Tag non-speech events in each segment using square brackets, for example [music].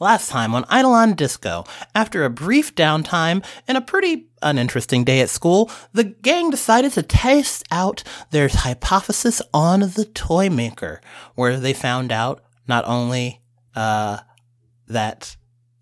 Last time on Eidolon Disco, after a brief downtime and a pretty uninteresting day at school, the gang decided to test out their hypothesis on the toy maker, where they found out not only uh, that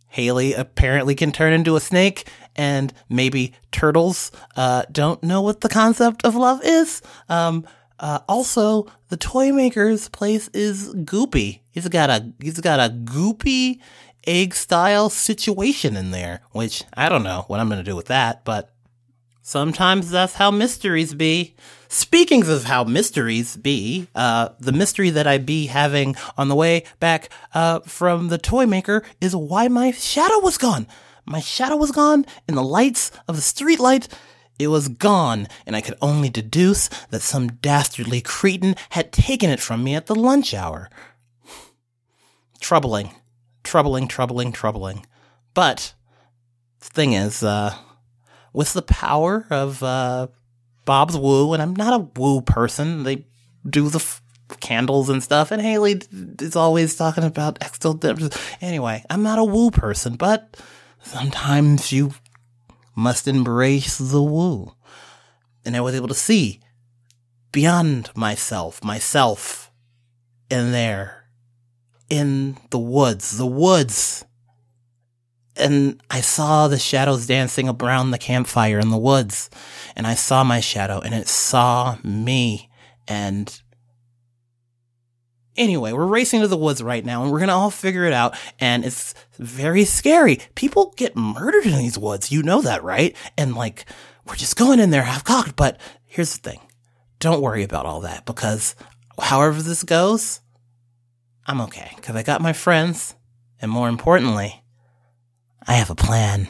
Haley apparently can turn into a snake, and maybe turtles uh, don't know what the concept of love is. Um, uh, also, the toy maker's place is goopy. He's got a he's got a goopy egg style situation in there, which I don't know what I'm gonna do with that, but sometimes that's how mysteries be. Speaking of how mysteries be, uh, the mystery that I be having on the way back uh, from the toy maker is why my shadow was gone. My shadow was gone in the lights of the street light it was gone, and I could only deduce that some dastardly cretin had taken it from me at the lunch hour. [sighs] troubling. Troubling, troubling, troubling. But, the thing is, uh, with the power of, uh, Bob's Woo, and I'm not a woo person, they do the f- candles and stuff, and Haley is always talking about extra. Anyway, I'm not a woo person, but sometimes you must embrace the woo. And I was able to see beyond myself, myself in there, in the woods, the woods. And I saw the shadows dancing around the campfire in the woods. And I saw my shadow and it saw me. And Anyway, we're racing to the woods right now and we're going to all figure it out. And it's very scary. People get murdered in these woods. You know that, right? And like, we're just going in there half cocked. But here's the thing. Don't worry about all that because however this goes, I'm okay because I got my friends. And more importantly, I have a plan.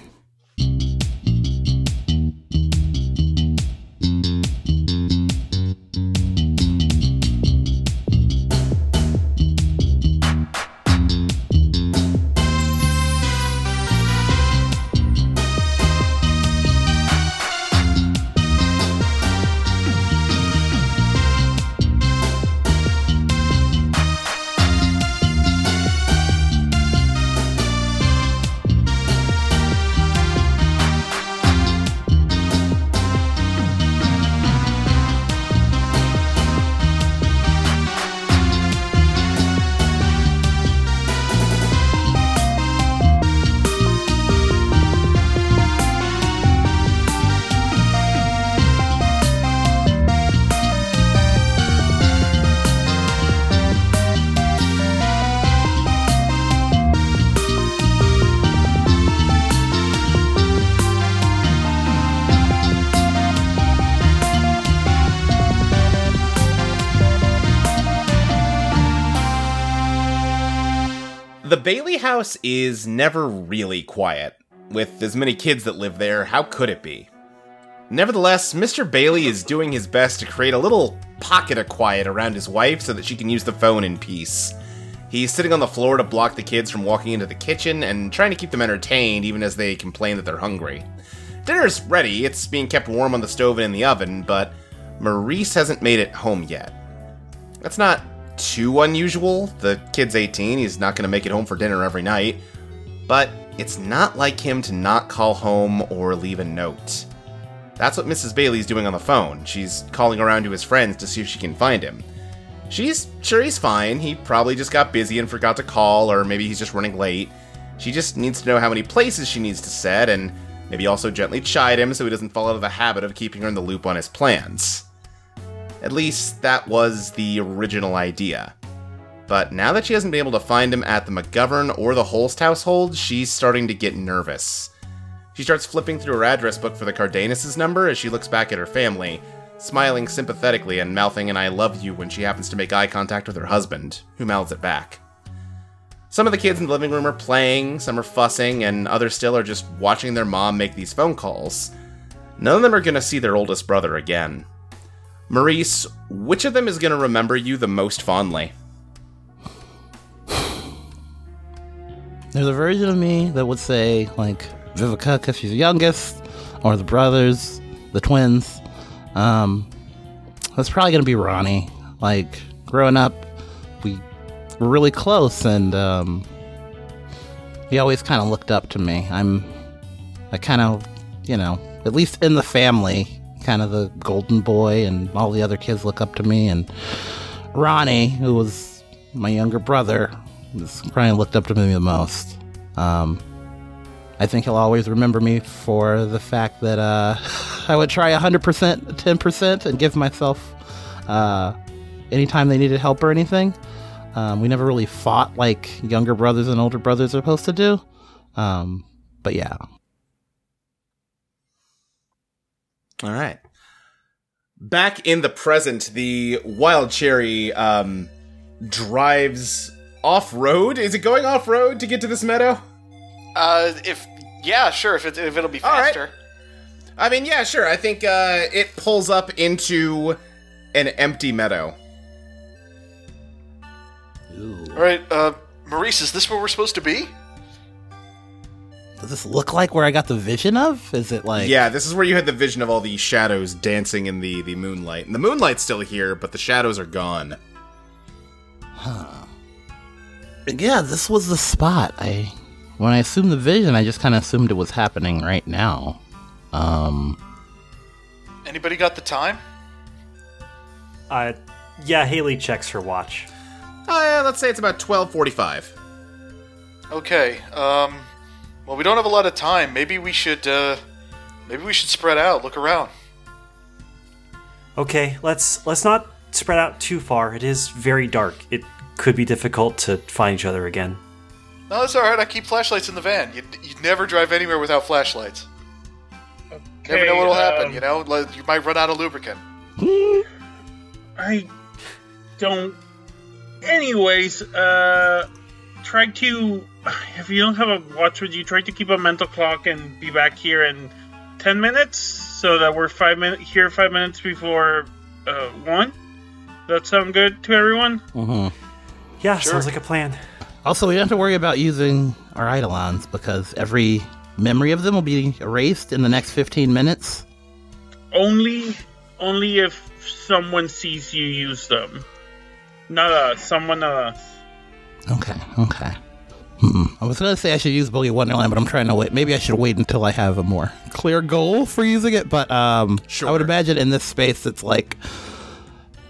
Bailey house is never really quiet. With as many kids that live there, how could it be? Nevertheless, Mr. Bailey is doing his best to create a little pocket of quiet around his wife so that she can use the phone in peace. He's sitting on the floor to block the kids from walking into the kitchen and trying to keep them entertained even as they complain that they're hungry. Dinner's ready, it's being kept warm on the stove and in the oven, but Maurice hasn't made it home yet. That's not too unusual. The kid's 18, he's not going to make it home for dinner every night. But it's not like him to not call home or leave a note. That's what Mrs. Bailey's doing on the phone. She's calling around to his friends to see if she can find him. She's sure he's fine. He probably just got busy and forgot to call, or maybe he's just running late. She just needs to know how many places she needs to set, and maybe also gently chide him so he doesn't fall out of the habit of keeping her in the loop on his plans. At least, that was the original idea. But now that she hasn't been able to find him at the McGovern or the Holst household, she's starting to get nervous. She starts flipping through her address book for the Cardenas' number as she looks back at her family, smiling sympathetically and mouthing an I love you when she happens to make eye contact with her husband, who mouths it back. Some of the kids in the living room are playing, some are fussing, and others still are just watching their mom make these phone calls. None of them are going to see their oldest brother again. Maurice, which of them is going to remember you the most fondly? There's a version of me that would say, like, Vivica, because she's the youngest, or the brothers, the twins. Um, that's probably going to be Ronnie. Like, growing up, we were really close, and um, he always kind of looked up to me. I'm, I kind of, you know, at least in the family, kind of the golden boy, and all the other kids look up to me. And Ronnie, who was my younger brother, was probably looked up to me the most. Um, I think he'll always remember me for the fact that uh, [laughs] I would try 100%, 10%, and give myself uh, anytime they needed help or anything. Um, we never really fought like younger brothers and older brothers are supposed to do. Um, but yeah. All right. Back in the present, the Wild Cherry um, drives off road. Is it going off road to get to this meadow? Uh, if yeah, sure. If it if it'll be All right. faster. I mean, yeah, sure. I think uh, it pulls up into an empty meadow. All right, uh, Maurice, is this where we're supposed to be? Does this look like where I got the vision of? Is it like. Yeah, this is where you had the vision of all the shadows dancing in the, the moonlight. And the moonlight's still here, but the shadows are gone. Huh. Yeah, this was the spot. I. When I assumed the vision, I just kind of assumed it was happening right now. Um. Anybody got the time? Uh, yeah, Haley checks her watch. Uh, let's say it's about 1245. Okay. Um. Well, we don't have a lot of time. Maybe we should. Uh, maybe we should spread out. Look around. Okay, let's let's not spread out too far. It is very dark. It could be difficult to find each other again. No, that's all right. I keep flashlights in the van. You you never drive anywhere without flashlights. Never know what'll happen. um, You know, you might run out of lubricant. I don't. Anyways, uh, try to. [sighs] If you don't have a watch with you, try to keep a mental clock and be back here in ten minutes, so that we're five minutes here, five minutes before uh, one. That sound good to everyone? mhm. Yeah, Sure. sounds like a plan. Also, we don't have to worry about using our Eidolons because every memory of them will be erased in the next 15 minutes. Only, only if someone sees you use them. Not us. Someone not us. Okay, okay. Hmm. I was gonna say I should use Boogie Wonderland, but I'm trying to wait. Maybe I should wait until I have a more clear goal for using it. But um, I would imagine in this space, it's like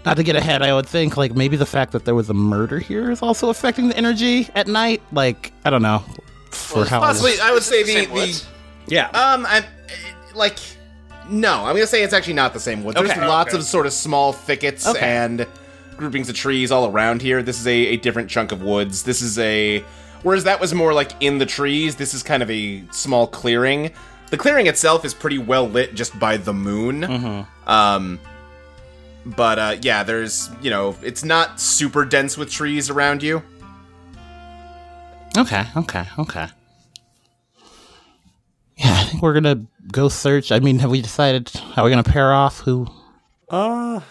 not to get ahead. I would think like maybe the fact that there was a murder here is also affecting the energy at night. Like I don't know for Well, how Possibly, I would say It's the, the yeah. Um, I'm like, no, I'm gonna say it's actually not the same wood. There's Okay. lots Okay. of sort of small thickets Okay. and groupings of trees all around here. This is a, a different chunk of woods. This is a, whereas that was more like in the trees. This is kind of a small clearing. The clearing itself is pretty well lit just by the moon. Mm-hmm. Um, but uh, yeah, there's you know, it's not super dense with trees around you. Okay, okay, okay. Yeah, I think we're gonna go search. I mean, have we decided how we're gonna pair off? Who? Uh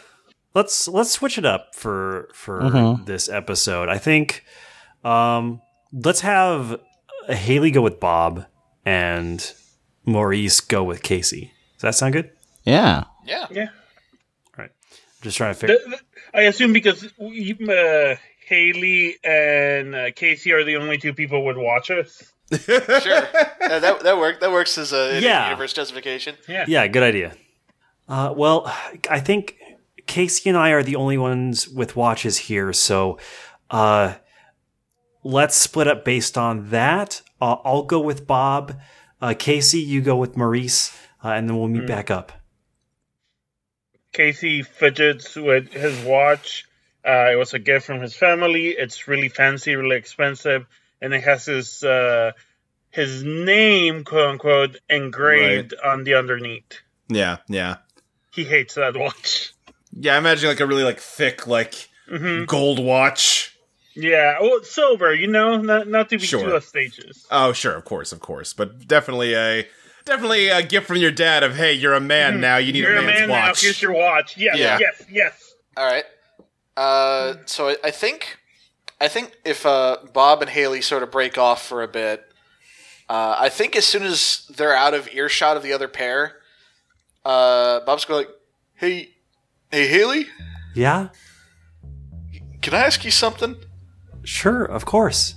let's let's switch it up for for Mhm. this episode. I think um let's have Haley go with Bob and Maurice go with Casey. Does that sound good? Yeah. Yeah. Yeah. All right. I'm Just trying to figure. Th- th- I assume because we, uh, Haley and uh, Casey are the only two people would watch us. [laughs] Sure. Uh, that that work that works as a Yeah. universe justification. Yeah. Yeah, good idea. Uh, well, I think Casey and I are the only ones with watches here, so uh, let's split up based on that. Uh, I'll go with Bob. Uh, Casey, you go with Maurice, uh, and then we'll meet back up. Casey fidgets with his watch. Uh, it was a gift from his family. It's really fancy, really expensive, and it has his uh, his name, quote unquote, engraved on the underneath. Yeah, yeah, He hates that watch. yeah. I imagine like a really like thick like hmm gold watch. Yeah, well, sober, you know, not not to be Sure. too stages. Oh, sure, of course, of course, but definitely a definitely a gift from your dad of hey, you're a man now. You need You're a a man's man now. watch. Here's your watch. Yes, Yeah. yes, yes. All right. Uh, so I, I think, I think if uh, Bob and Haley sort of break off for a bit, uh, I think as soon as they're out of earshot of the other pair, uh, Bob's going like, "Hey, hey, Haley, Yeah, can I ask you something? Sure, of course.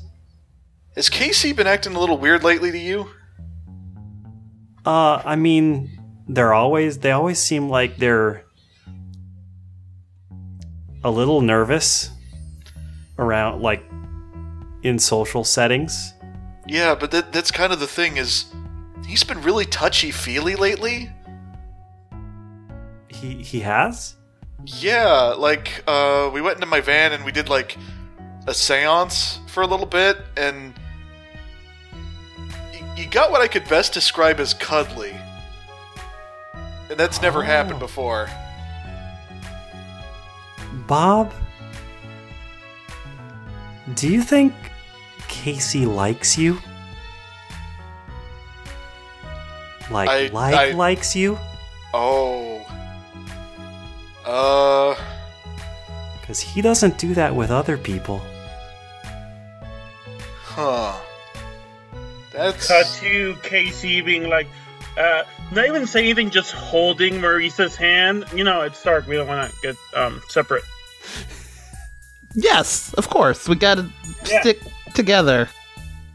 has Casey been acting a little weird lately to you? Uh, I mean, they're always they always seem like they're a little nervous around like in social settings. Yeah, but that, that's kind of the thing is he's been really touchy feely lately. He he has. Yeah, like uh, we went into my van and we did like a séance for a little bit, and y- you got what I could best describe as cuddly, and that's never Oh. happened before. Bob, do you think Casey likes you? Like I- like I- likes you? Oh, uh, Cuz he doesn't do that with other people. Huh? That's Cut to Casey being like, uh, not even saying anything, just holding Maurice's hand. You know, it's dark. We don't want to get um separate. Yes, of course. We gotta Yeah. stick together.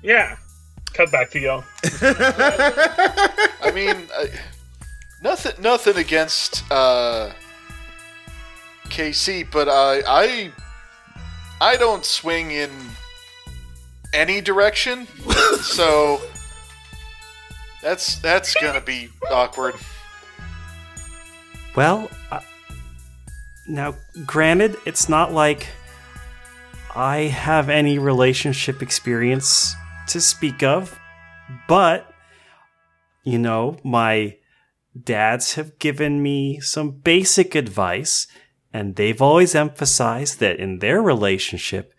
Yeah. Cut back to y'all. [laughs] I mean, I, nothing, nothing against uh, Casey, but I, I, I don't swing in any direction, [laughs] so that's that's gonna be awkward. Well, uh, now granted, it's not like I have any relationship experience to speak of, but you know, my dads have given me some basic advice, and they've always emphasized that in their relationship,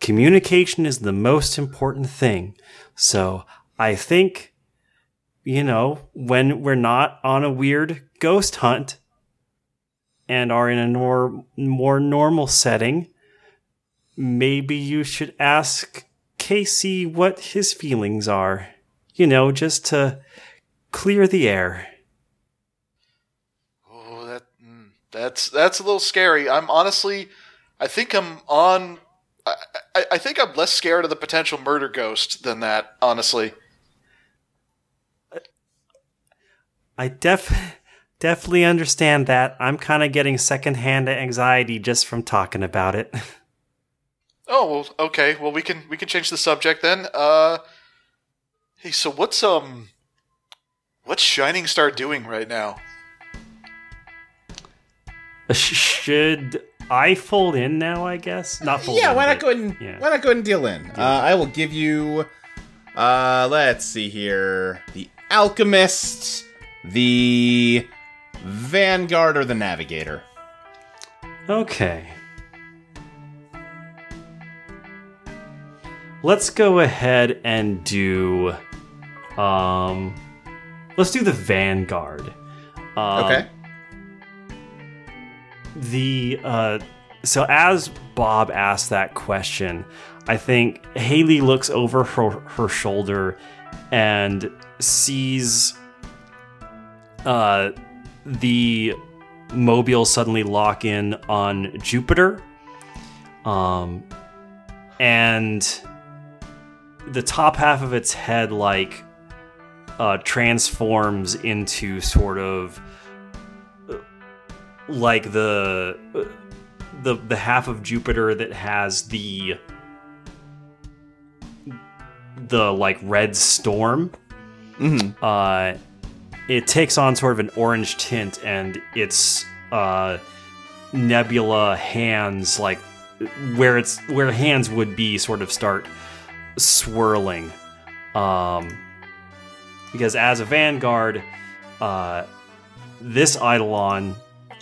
communication is the most important thing. So I think, you know, when we're not on a weird ghost hunt and are in a nor- more normal setting, maybe you should ask Casey what his feelings are. You know, just to clear the air. Oh, that mm, that's that's a little scary. I'm honestly, I think I'm on. I, I, I think I'm less scared of the potential murder ghost than that. Honestly, I def definitely understand that. I'm kind of getting secondhand anxiety just from talking about it. [laughs] Oh well, okay. Well, we can we can change the subject then. Uh, hey, so what's um, what's Shining Star doing right now? Should I fold in now? I guess not fold. yeah, in, why not go ahead and yeah. why not go ahead and deal in? Uh, I will give you. Uh, let's see here: the alchemist, the vanguard, or the navigator. Okay. Let's go ahead and do um let's do the Vanguard. Um, Okay. The uh so as Bob asks that question, I think Haley looks over her, her shoulder and sees uh the mobile suddenly lock in on Jupiter. Um and the top half of its head like uh, transforms into sort of like the the the half of Jupiter that has the the like red storm. Mm-hmm. Uh, it takes on sort of an orange tint, and its uh, nebula hands like where it's where hands would be sort of start swirling um because as a vanguard uh this eidolon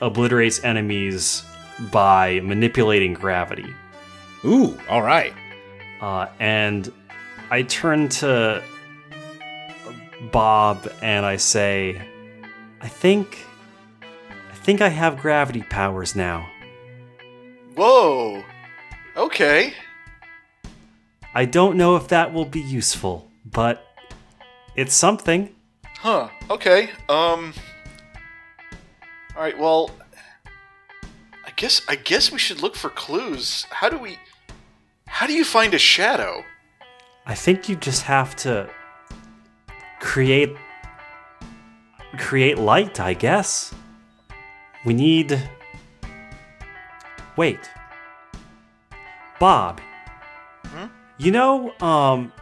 obliterates enemies by manipulating gravity Ooh, all right. uh and i turn to bob and i say i think i think i have gravity powers now Whoa. Okay. i don't know if that will be useful but it's something Huh. Okay. Um. All right. Well, I guess I guess we should look for clues. How do we? How do you find a shadow? I think you just have to create create light, I guess. We need Wait. Bob. Hmm? You know, um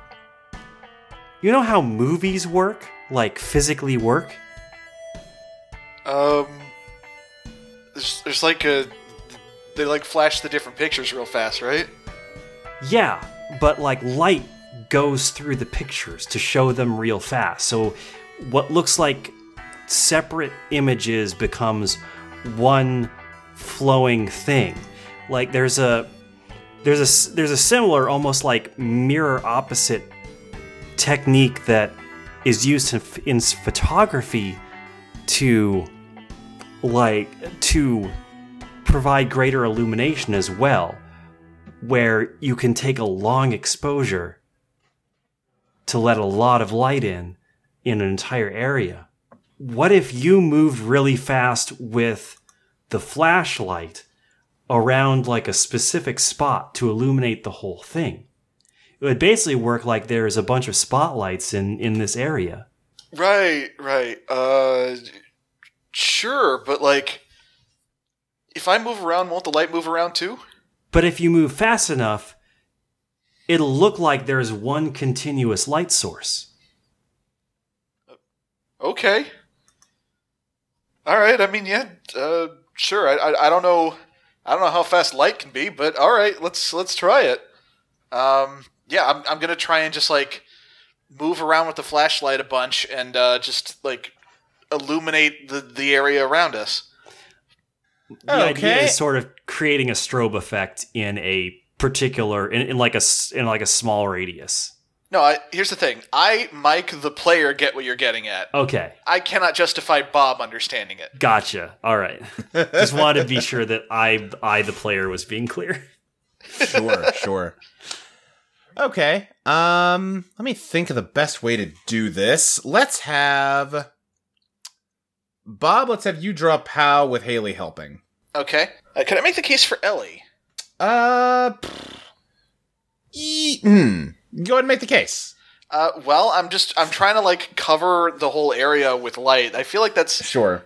you know how movies work? Like physically work? Um, there's there's like a they like flash the different pictures real fast, right? Yeah, but like light goes through the pictures to show them real fast. So what looks like separate images becomes one flowing thing. Like there's a there's a there's a similar almost like mirror opposite technique that is used in, in photography to like to provide greater illumination as well where you can take a long exposure to let a lot of light in in an entire area. What if you moved really fast with the flashlight around like a specific spot to illuminate the whole thing? It would basically work like there's a bunch of spotlights in in this area. Right, right. Uh, sure, but like, if I move around, won't the light move around too? But if you move fast enough, it'll look like there's one continuous light source. Okay. All right. I mean, yeah. Uh, sure. I, I I don't know. I don't know how fast light can be, but all right. Let's let's try it. Um. Yeah. I'm I'm gonna try and just like move around with the flashlight a bunch and uh, just like illuminate the the area around us. The idea Okay. is sort of creating a strobe effect in a particular in, in like a s- in like a small radius. No. I, here's the thing. I, Mike, the player, get what you're getting at. Okay, I cannot justify Bob understanding it. gotcha. All right. [laughs] Just wanted to be sure that I I the player was being clear. sure, sure. Okay. Um, let me think of the best way to do this. Let's have Bob. Let's have you draw Pow with Haley helping. Okay. Uh, can I make the case for Ellie? Uh, e- hmm. Go ahead and make the case. Uh, well, I'm just I'm trying to like cover the whole area with light. I feel like that's. Sure.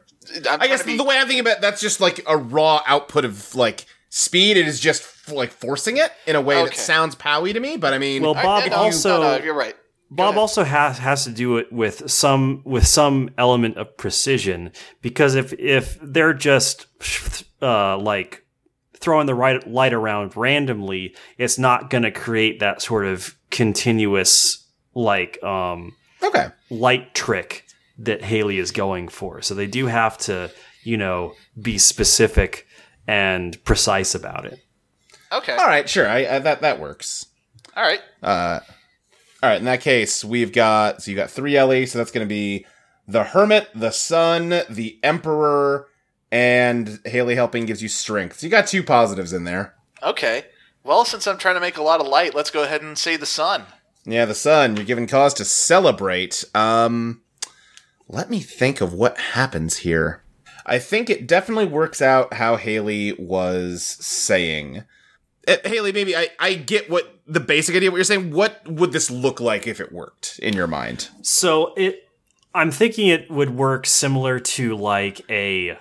I'm I guess trying to the way I'm thinking about it, that's just like a raw output of like speed. It is just f- like forcing it in a way that sounds powy to me. But I mean, Well, I- Bob no, no, also no, you're right. Bob also has has to do it with some with some element of precision because if if they're just uh, like throwing the right light around randomly, it's not going to create that sort of continuous like um, okay. light trick that Haley is going for. So they do have to you know be specific and precise about it. Okay. All right. Sure. I, I that that works. All right. Uh, all right. In that case, we've got so you've got three Ellie. So that's going to be the Hermit, the Sun, the Emperor, and Haley helping gives you strength. So you got two positives in there. Okay. Well, since I'm trying to make a lot of light, let's go ahead and say the sun. Yeah, the Sun. You're given cause to celebrate. Um, let me think of what happens here. I think it definitely works out how Haley was saying. Uh, Haley, maybe I, I get what the basic idea of what you're saying. What would this look like if it worked in your mind? So it, I'm thinking it would work similar to like a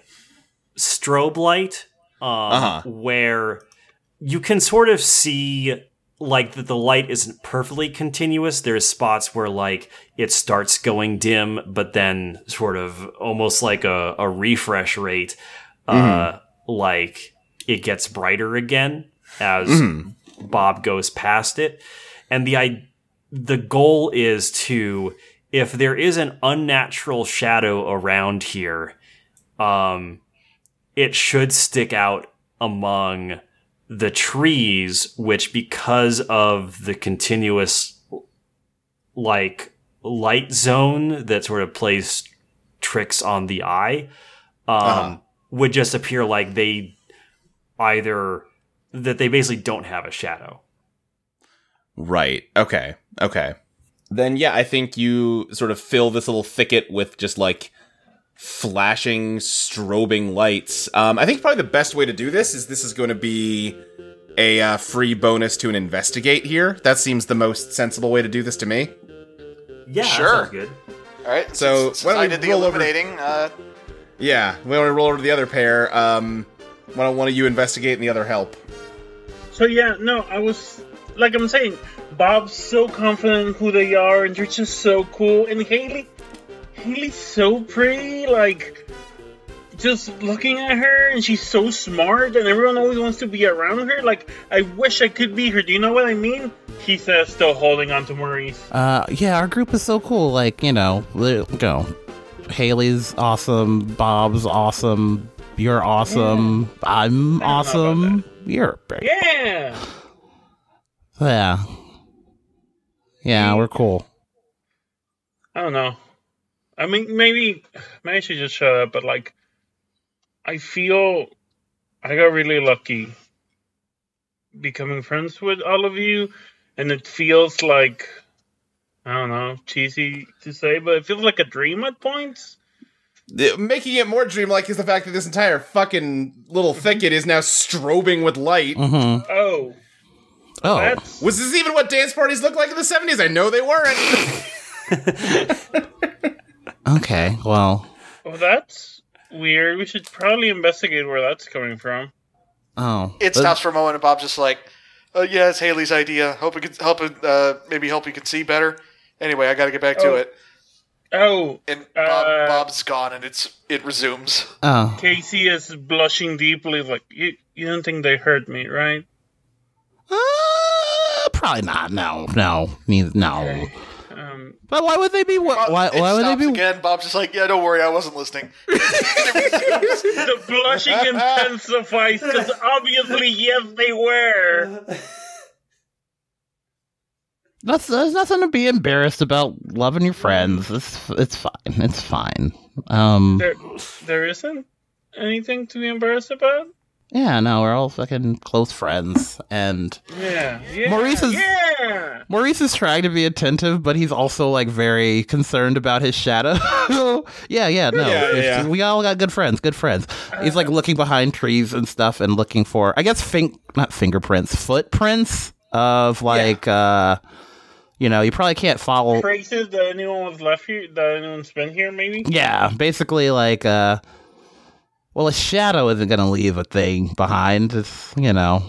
strobe light, um, Uh-huh. where you can sort of see like that the light isn't perfectly continuous. There's spots where like it starts going dim, but then sort of almost like a, a refresh rate, uh, like it gets brighter again as Bob goes past it. And the I the goal is to if there is an unnatural shadow around here, um, it should stick out among the trees, which because of the continuous like light zone that sort of plays tricks on the eye, um, Uh-huh. would just appear like they either that they basically don't have a shadow. Right. Okay. Okay. Then yeah, I think you sort of fill this little thicket with just like flashing, strobing lights. Um, I think probably the best way to do this is this is going to be a uh, free bonus to an investigate here. That seems the most sensible way to do this to me. Yeah, Sure. sounds good. All right. So, since, why since don't I we did the roll over- eliminating, uh, Yeah, we want to roll over to the other pair. Um, why don't one of you investigate and the other help? So yeah, no, I was like I'm saying, Bob's so confident in who they are, and they're just so cool. And Haley, Haley's so pretty. Like, just looking at her, and she's so smart, and everyone always wants to be around her. Like, I wish I could be her. Do you know what I mean? He says, still holding on to Maurice. Uh, yeah, our group is so cool. Like, you know, go. Haley's awesome. Bob's awesome. You're awesome. I'm awesome. You're great. [sighs] Yeah. Yeah. Yeah, we're cool. I don't know. I mean, maybe, maybe I should just shut up. But like, I feel I got really lucky becoming friends with all of you, and it feels like I don't know, cheesy to say, but it feels like a dream at points. The- Making it more dreamlike is the fact that this entire fucking little thicket is now strobing with light. Mm-hmm. Oh, Oh, that's Was this even what dance parties looked like in the 70s? I know they weren't. [laughs] okay. Well, well, that's weird. We should probably investigate where that's coming from. oh. it but- stops for a moment, and Bob's just like, uh, "Yeah, it's Haley's idea. Hope it can help it. Uh, maybe help you can see better." Anyway, I got to get back to Oh. it. Oh, And Bob, Uh, Bob's gone, and it's it resumes. Oh. Casey is blushing deeply. Like you, you don't think they hurt me, right? Uh, probably not. No, no, neither, no. Okay. Um, But why would they be? Why? Why, It why would they be? again? Bob's just like, "Yeah, don't worry, I wasn't listening." [laughs] the blushing intensifies because obviously, yes, they were. [laughs] That's, there's nothing to be embarrassed about. Loving your friends. It's it's fine. It's fine. Um. There, there isn't anything to be embarrassed about. Yeah. No, we're all fucking close friends, and Yeah, yeah, Maurice is- yeah. Maurice is trying to be attentive, but he's also like very concerned about his shadow. [laughs] yeah, yeah, no. Yeah, yeah. We all got good friends, good friends. He's like looking behind trees and stuff and looking for, I guess, fin- not fingerprints, footprints of like, uh, you know, you probably can't follow. Traces that anyone was left here, that anyone's been here, maybe. Yeah, basically like, uh, well, a shadow isn't going to leave a thing behind. It's, you know,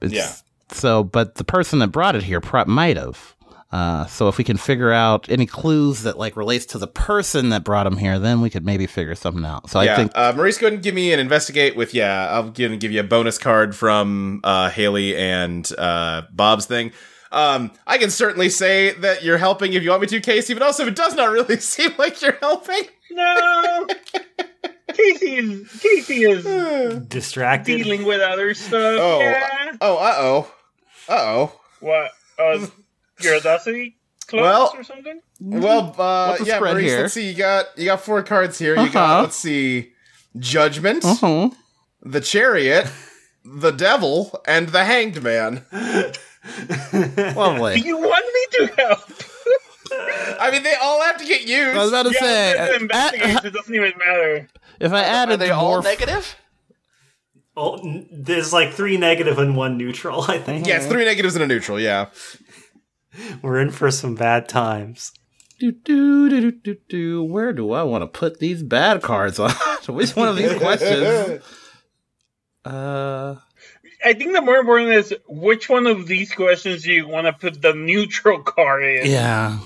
it's, Yeah. So, but the person that brought it here pro- might have. Uh, so if we can figure out any clues that like relates to the person that brought him here, then we could maybe figure something out. So I yeah, think uh, Maurice, go ahead and give me an investigate with, yeah, I'm going to give you a bonus card from uh, Haley and uh, Bob's thing. Um, I can certainly say that you're helping if you want me to, Casey, but also it does not really [laughs] seem like you're helping. No, Casey is Casey is [sighs] Distracted. dealing with other stuff. Oh, yeah. oh, uh oh. Uh oh. What? Uh, your audacity close Well- or something? Well, uh, yeah, Maurice, here? let's see. You got you got four cards here. You Uh-huh. got let's see, Judgment, uh-huh. the Chariot, the Devil, and the Hanged Man. [laughs] [laughs] Do lovely. you want me to help? I mean, they all have to get used. I was about to yeah, say, it's uh, investigate, uh, it doesn't even matter. if I add Are added they all more, negative? Oh, n- there's like three negative and one neutral. I think yeah, it's three negatives and a neutral. Yeah. we're in for some bad times. do, do, do, do, do, do. where do I want to put these bad cards on? [laughs] Which one of these questions? [laughs] Uh, I think the more important is which one of these questions do you want to put the neutral card in? yeah.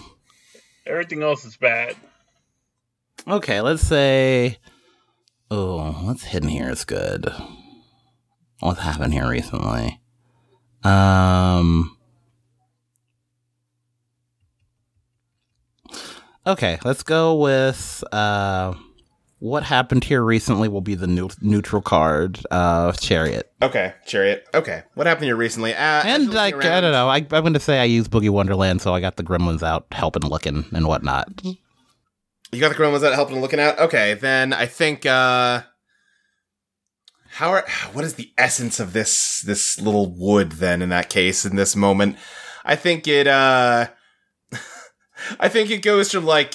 Everything else is bad. Okay, let's say. Oh, what's hidden here is good. What's happened here recently? Um. Okay, let's go with uh, what happened here recently. Will be the new, neutral card, uh, chariot, Okay, Chariot. Okay, what happened here recently? Uh, and like looking I don't know. I, I'm going to say I use Boogie Wonderland, so I got the gremlins out helping, looking, and whatnot. You got the Gremlins out helping looking out. Okay, then I think. uh How are what is the essence of this this little wood then? In that case, in this moment, I think it. uh [laughs] I think it goes from like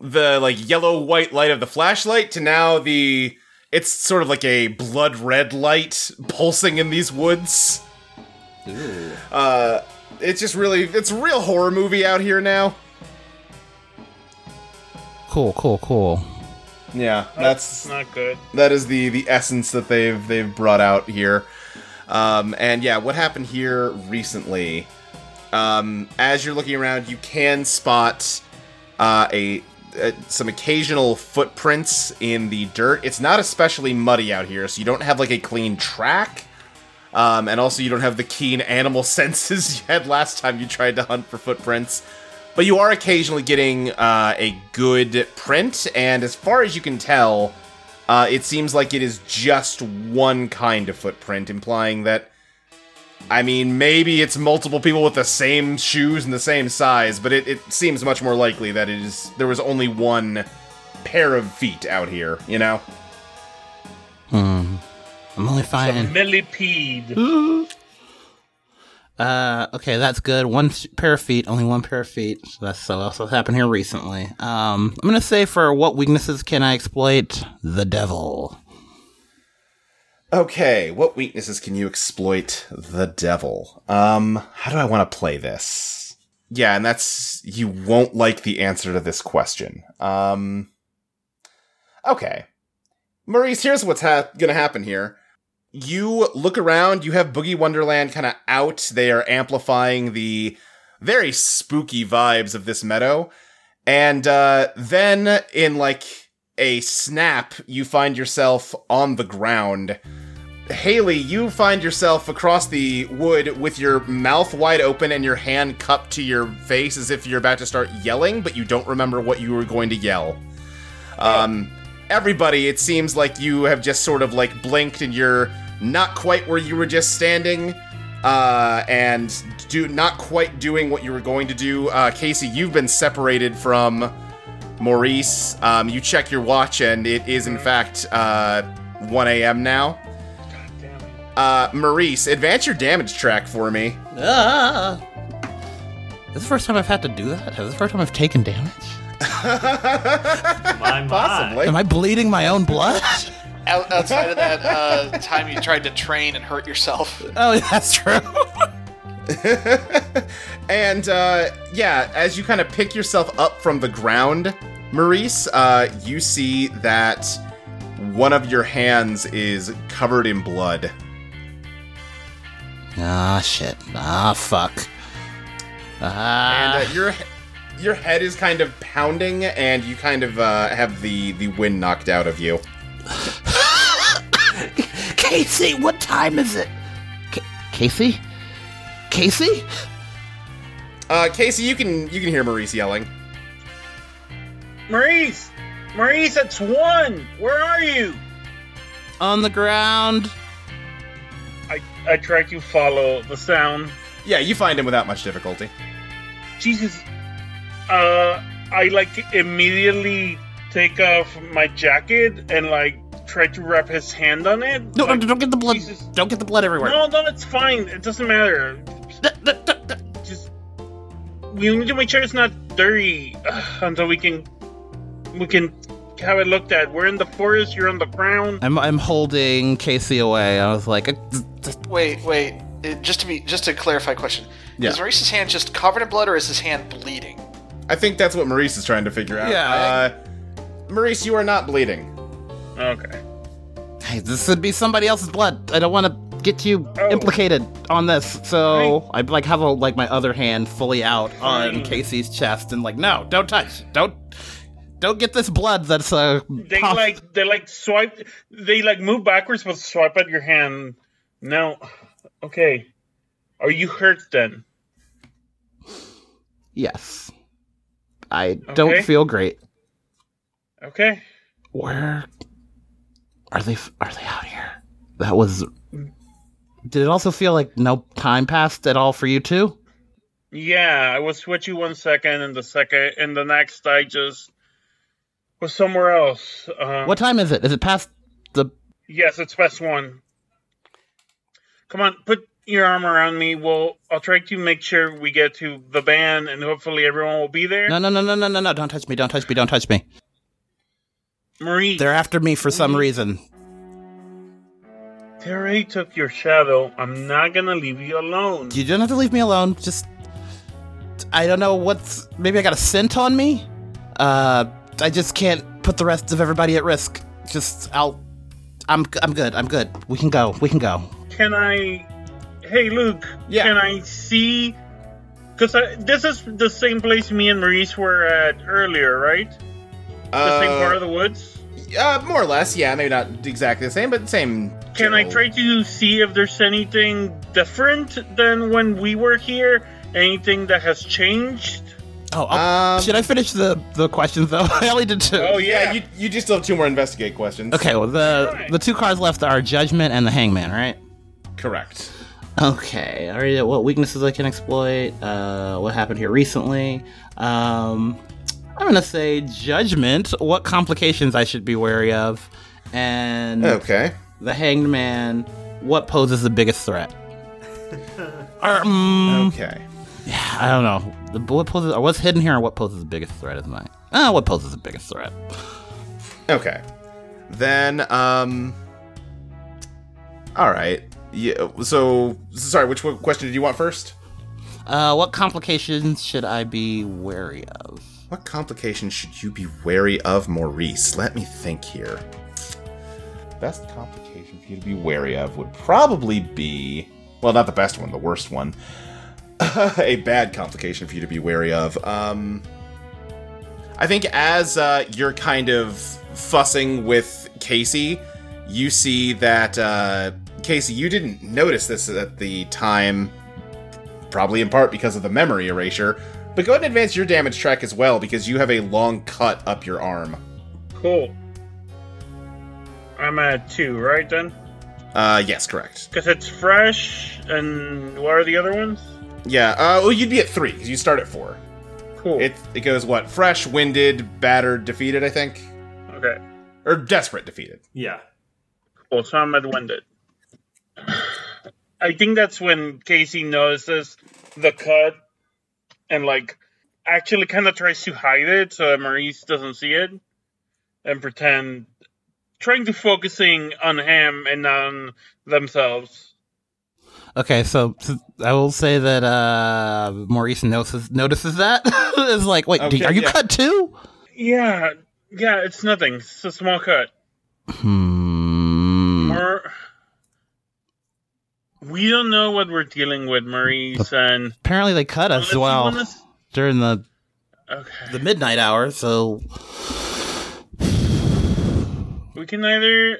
the like yellow white light of the flashlight to now the it's sort of like a blood red light pulsing in these woods. Uh, it's just really, it's a real horror movie out here now. Cool, cool, cool. Yeah, That's that's not good. that is the the essence that they've they've brought out here. Um, and yeah, what happened here recently? Um, as you're looking around, you can spot uh, a, uh some occasional footprints in the dirt. It's not especially muddy out here, so you don't have like a clean track. Um, and also, you don't have the keen animal [laughs] senses you had last time you tried to hunt for footprints. But you are occasionally getting uh, a good print, and as far as you can tell, uh, it seems like it is just one kind of footprint, implying that. I mean, maybe it's multiple people with the same shoes and the same size, but it, it seems much more likely that it is there was only one pair of feet out here. You know. Hmm. I'm only A finding. millipede. [gasps] Uh, okay, that's good. One pair of feet, only one pair of feet. So that's so also happened here recently. Um, I'm gonna say for what weaknesses can I exploit? The devil. Okay, what weaknesses can you exploit the devil? Um, how do I want to play this? Yeah, and that's you won't like the answer to this question. Um, okay, Maurice, here's what's ha- gonna happen here. You look around. You have Boogie Wonderland kind of out. They are amplifying the very spooky vibes of this meadow, and uh, then in like a snap, you find yourself on the ground. Haley, you find yourself across the wood with your mouth wide open and your hand cupped to your face as if you're about to start yelling, but you don't remember what you were going to yell. Um, everybody, it seems like you have just sort of like blinked and you're not quite where you were just standing, uh, and do not quite doing what you were going to do. Uh, Casey, you've been separated from Maurice. Um, you check your watch and it is in fact uh, 1 a.m. now. God damn it. Uh, Maurice, advance your damage track for me. Ah. Is this the first time I've had to do that? Is this the first time I've taken damage? [laughs] My, my. Possibly. Am I bleeding my own blood? [laughs] Out, outside of that uh, time you tried to train and hurt yourself. oh, that's true. [laughs] and uh, yeah, as you kind of pick yourself up from the ground, Maurice, uh, you see that one of your hands is covered in blood. Ah, shit. Ah, fuck. Ah. And uh, your your head is kind of pounding, and you kind of uh, have the the wind knocked out of you. [laughs] Casey, what time is it? Ca- Casey? Casey? Uh, Casey, you can you can hear Maurice yelling. Maurice! Maurice, it's one! Where are you? On the ground. I, I try to follow the sound. Yeah, you find him without much difficulty. Jesus. Uh, I like immediately take off my jacket and like try to wrap his hand on it. No, no, Like, don't get the blood. Jesus. Don't get the blood everywhere. No, no, it's fine. It doesn't matter. Just we need to make sure it's not dirty uh, until we can we can have it looked at. We're in the forest. You're on the ground. I'm I'm holding Casey away. I was like, uh, Wait, wait. uh, Just to be, just to clarify, a question: Yeah. Is Maurice's hand just covered in blood, or is his hand bleeding? I think that's what Maurice is trying to figure out. Yeah. Uh, Maurice, you are not bleeding. Okay. hey, this would be somebody else's blood. I don't want to get you Oh. implicated on this. So I like have a, like my other hand fully out on Fine. Casey's chest and like, no, don't touch, don't, don't get this blood. That's uh, They puff." like they like swipe. They like move backwards, but swipe at your hand. No. Okay. Are you hurt then? yes. I don't feel great. Okay. Where are they? Are they out here? That was. Did it also feel like no time passed at all for you too? Yeah, I was with you one second, and the second, and the next, I just was somewhere else. Um, What time is it? Is it past the? Yes, it's best one. Come on, put your arm around me. We'll. I'll try to make sure we get to the van, and hopefully everyone will be there. No, no, no, no, no, no, no! Don't touch me! Don't touch me! Don't touch me! Marie, They're after me for some reason. They already took your shadow. I'm not gonna leave you alone. You don't have to leave me alone. Just, I don't know what's. Maybe I got a scent on me. Uh, I just can't put the rest of everybody at risk. Just, I'll. I'm, I'm good. I'm good. We can go. We can go. Can I? Hey, Luke. Yeah. Can I see? Because this is the same place me and Maurice were at earlier, right? The same part of the woods. Uh, more or less, yeah. Maybe not exactly the same, but same. Can I try to see if there's anything different than when we were here? Anything that has changed? Oh, Um, should I finish the the questions though? [laughs] I only did two. Oh Yeah, yeah. you you just still have two more investigate questions. Okay, well the Right. the two cards left are Judgment and the Hangman, right? correct. Okay, all right. What weaknesses I can exploit? Uh, what happened here recently? Um, I'm gonna say Judgment. What complications I should be wary of? And Okay. the Hanged Man. What poses the biggest threat? [laughs] um, Okay. Yeah, I don't know. The, what poses hidden here, or what poses the biggest threat is my. Ah, what poses the biggest threat? Okay. Then, um. All right. Yeah. So, sorry. Which question did you want first? Uh, what complications should I be wary of? What complications should you be wary of, Maurice? Let me think here. Best complication for you to be wary of would probably be, well, not the best one, the worst one. [laughs] a bad complication for you to be wary of. Um, I think as uh, you're kind of fussing with Casey, you see that uh, Casey, you didn't notice this at the time, probably in part because of the memory erasure. But go ahead and advance your damage track as well because you have a long cut up your arm. Cool. I'm at two, right then? Uh, yes, correct. Because it's fresh, and what are the other ones? Yeah. Uh, well, you'd be at three because you start at four. Cool. It it goes what? Fresh, winded, battered, defeated. I think, okay. or desperate, defeated. Yeah. Cool. So I'm at winded. I think that's when Casey notices the cut and like actually kind of tries to hide it so that Maurice doesn't see it and pretend trying to focusing on him and on themselves. Okay, so, so I will say that uh, Maurice notices notices that. [laughs] it's like, wait, do- are you yeah. cut too? Yeah, yeah, it's nothing. It's a small cut. Hmm. More. We don't know what we're dealing with, Maurice, and Apparently, they cut us well wanna during the Okay. the midnight hour. So We can either.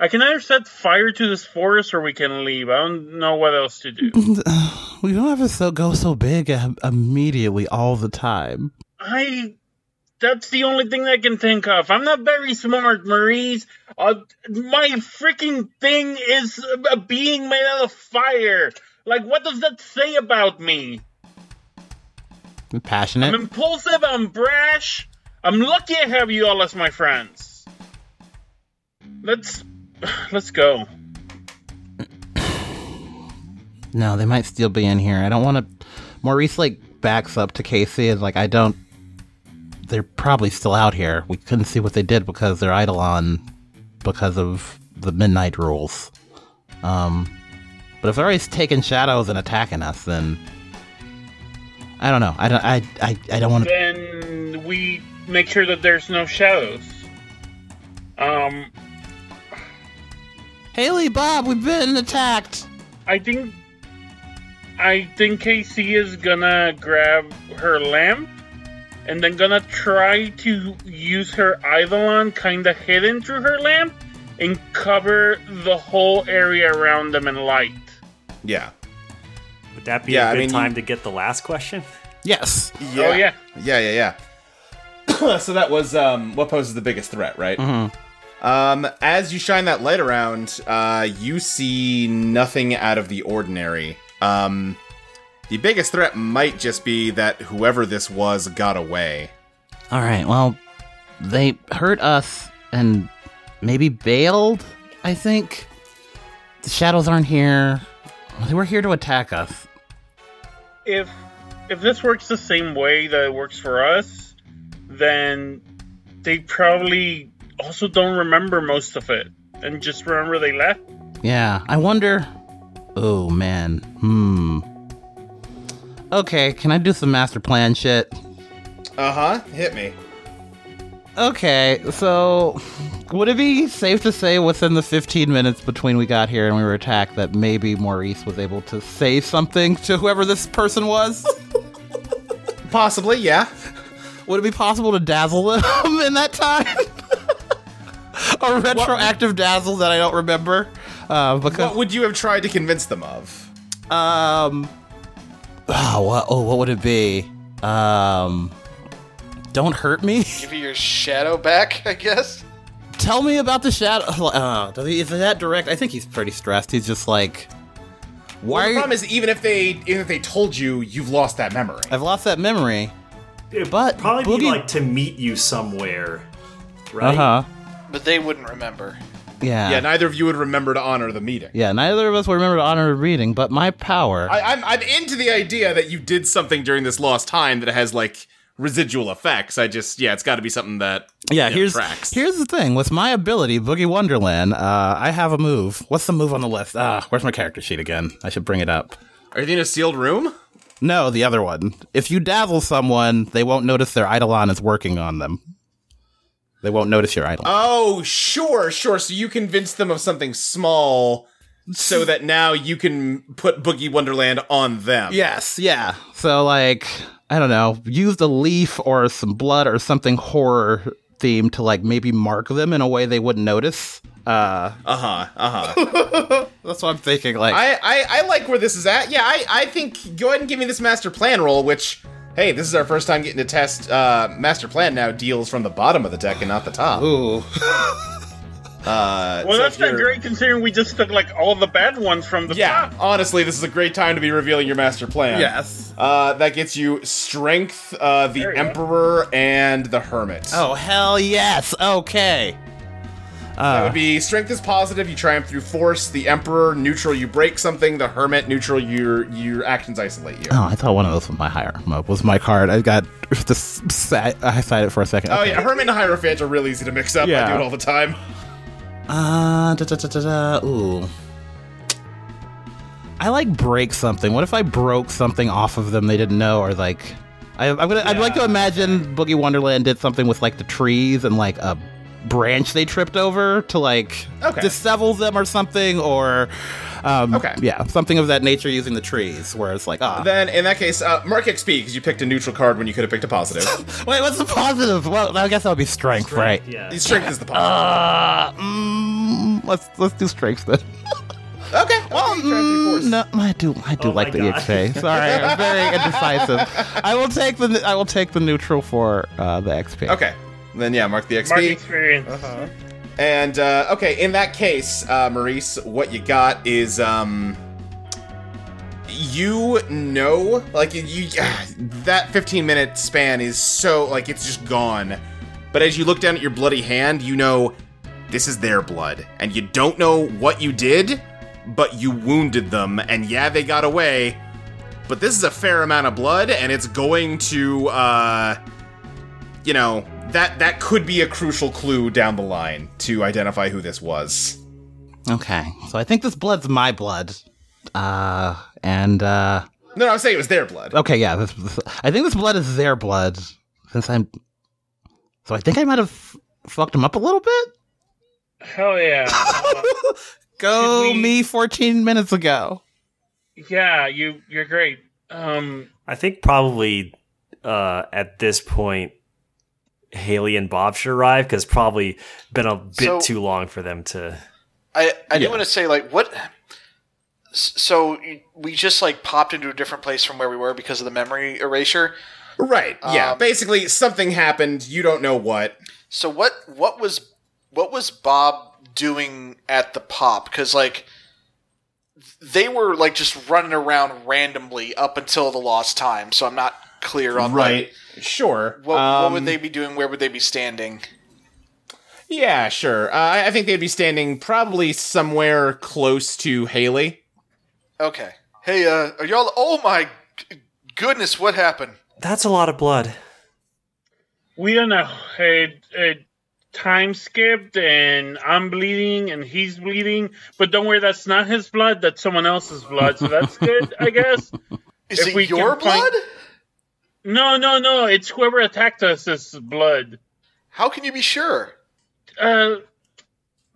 I can either set fire to this forest or we can leave. I don't know what else to do. [sighs] we don't have to so go so big uh, immediately all the time. I. That's the only thing I can think of. I'm not very smart, Maurice. Uh, my freaking thing is a being made out of fire. Like, what does that say about me? I'm passionate. I'm impulsive, I'm brash. I'm lucky I have you all as my friends. Let's. [sighs] Let's go. No, they might still be in here. I don't want to. Maurice like backs up to Casey and like I don't. They're probably still out here. We couldn't see what they did because they're Eidolon because of the midnight rules. Um, but if they're always taking shadows and attacking us, then I don't know. I don't. I I, I don't want to. then we make sure that there's no shadows. Um, Haley, Bob, we've been attacked. I think, I think Casey is gonna grab her lamp, and then gonna try to use her Eidolon kind of hidden through her lamp, and cover the whole area around them in light. Yeah. Would that be Yeah, a I good mean, you- time to get the last question? Yes. Yeah. Oh yeah, Yeah, yeah, yeah. [coughs] so that was um, what poses the biggest threat, right? Mm-hmm. Um, as you shine that light around, uh, you see nothing out of the ordinary. Um, the biggest threat might just be that whoever this was got away. All right. Well, they hurt us and maybe bailed. I think the shadows aren't here. They were here to attack us. if if this works the same way that it works for us, then they probably also don't remember most of it. and just remember they left. Yeah, I wonder. Oh man. Hmm. Okay, can I do some master plan shit? Uh huh. Hit me. Okay, so would it be safe to say within the 15 minutes between we got here and we were attacked that maybe Maurice was able to say something to whoever this person was? Possibly, yeah. would it be possible to dazzle them [laughs] in that time? [laughs] A retroactive dazzle that I don't remember. Uh, because What would you have tried to convince them of? Um. Oh, what? Oh, what would it be? Um. Don't hurt me. [laughs] Give you your shadow back, I guess. Tell me about the shadow. [laughs] Uh, does he, is that direct? I think he's pretty stressed. He's just like, why Well, the problem is, even if they even if they told you, you've lost that memory. I've lost that memory. It'd But probably be like to meet you somewhere, right? Uh right? huh. But they wouldn't remember. Yeah. yeah, neither of you would remember to honor the meeting. yeah. Neither of us will remember to honor a reading, but my power. I, I'm I'm into the idea that you did something during this lost time that has like residual effects. I just yeah, it's got to be something that yeah. you know, Here's tracks. here's the thing with my ability, Boogie Wonderland. Uh, I have a move. What's the move on the list? Ah, where's my character sheet again? I should bring it up. Are you in a sealed room? No, the other one. If you dazzle someone, they won't notice their Eidolon is working on them. They won't notice your Eidolon. Oh, sure, sure. So you convinced them of something small, so [laughs] that now you can put Boogie Wonderland on them. yes, yeah. So, like, I don't know, use a leaf or some blood or something horror themed to, like, maybe mark them in a way they wouldn't notice. Uh, Uh huh. Uh huh. [laughs] that's what I'm thinking. Like, I, I I like where this is at. Yeah, I I think go ahead and give me this master plan roll. Which hey, this is our first time getting to test uh, master plan. Now deals from the bottom of the deck and not the top. ooh. [laughs] Uh, Well, so that's if not you're- great considering we just took like all the bad ones from the Yeah, top. honestly, this is a great time to be revealing your master plan. yes. Uh, that gets you strength, uh, the There you go. emperor, and the hermit. Oh, hell yes. Okay. That would be strength is positive. You triumph through force. The emperor neutral. You break something. The hermit neutral. Your your actions isolate you. Oh, I thought one of those was my higher was my card. I got [laughs] this. I cited it for a second. Oh Okay. yeah, hermit and hierophant are really easy to mix up. I do it all the time. Uh, da, da, da, da, da. Ooh. I like break something. What if I broke something off of them they didn't know, or like, I, I'm gonna. I'd like to imagine Boogie Wonderland did something with like the trees and like a branch they tripped over to like Okay. dissevel them or something, or um, Okay. yeah, something of that nature using the trees, where it's like, ah, Then in that case, uh, mark XP because you picked a neutral card when you could have picked a positive. [laughs] wait, what's the positive? Well, I guess that would be strength, right? Yeah. strength is the positive. Uh, mm, let's let's do strength then. [laughs] okay. Well, you triumph through force. No, I do. I do Oh like the God. XP. [laughs] Sorry, I'm very indecisive. I will take the I will take the neutral for uh, the XP. Okay. Then yeah, mark the XP. Mark experience. And uh, okay, in that case, uh, Maurice, what you got is um, you know, like you [sighs] that 15 minute span is so like it's just gone. But as you look down at your bloody hand, you know this is their blood, and you don't know what you did, but you wounded them, and yeah, they got away. But this is a fair amount of blood, and it's going to uh you know that that could be a crucial clue down the line to identify who this was. Okay. So I think this blood's my blood. Uh, and uh, No, no, I was saying it was their blood. okay, yeah. This, this, I think this blood is their blood since I'm. So I think I might have f- fucked him up a little bit. Hell yeah. [laughs] Go we- me 14 minutes ago. yeah, you you're great. Um, I think probably uh, at this point, Haley and Bob should arrive because probably been a bit So- too long for them to. I I do Yeah. want to say like what. So we just like popped into a different place from where we were because of the memory erasure. Right. Yeah. Um, Basically, something happened. You don't know what. So what what was what was Bob doing at the pop? Because like they were like just running around randomly up until the lost time. So I'm not clear on like, Sure. what, what Um, would they be doing? Where would they be standing? Yeah. Sure. Uh, I, I think they'd be standing probably somewhere close to Haley. Okay. Hey, uh, are y'all? Oh my goodness, what happened? That's a lot of blood. we don't know. It, it, time skipped and I'm bleeding and he's bleeding. But don't worry, that's not his blood. That's someone else's blood. So that's [laughs] good, I guess. Is If it we your can find- blood? No, no, no. It's whoever attacked us. This blood. How can you be sure? Uh,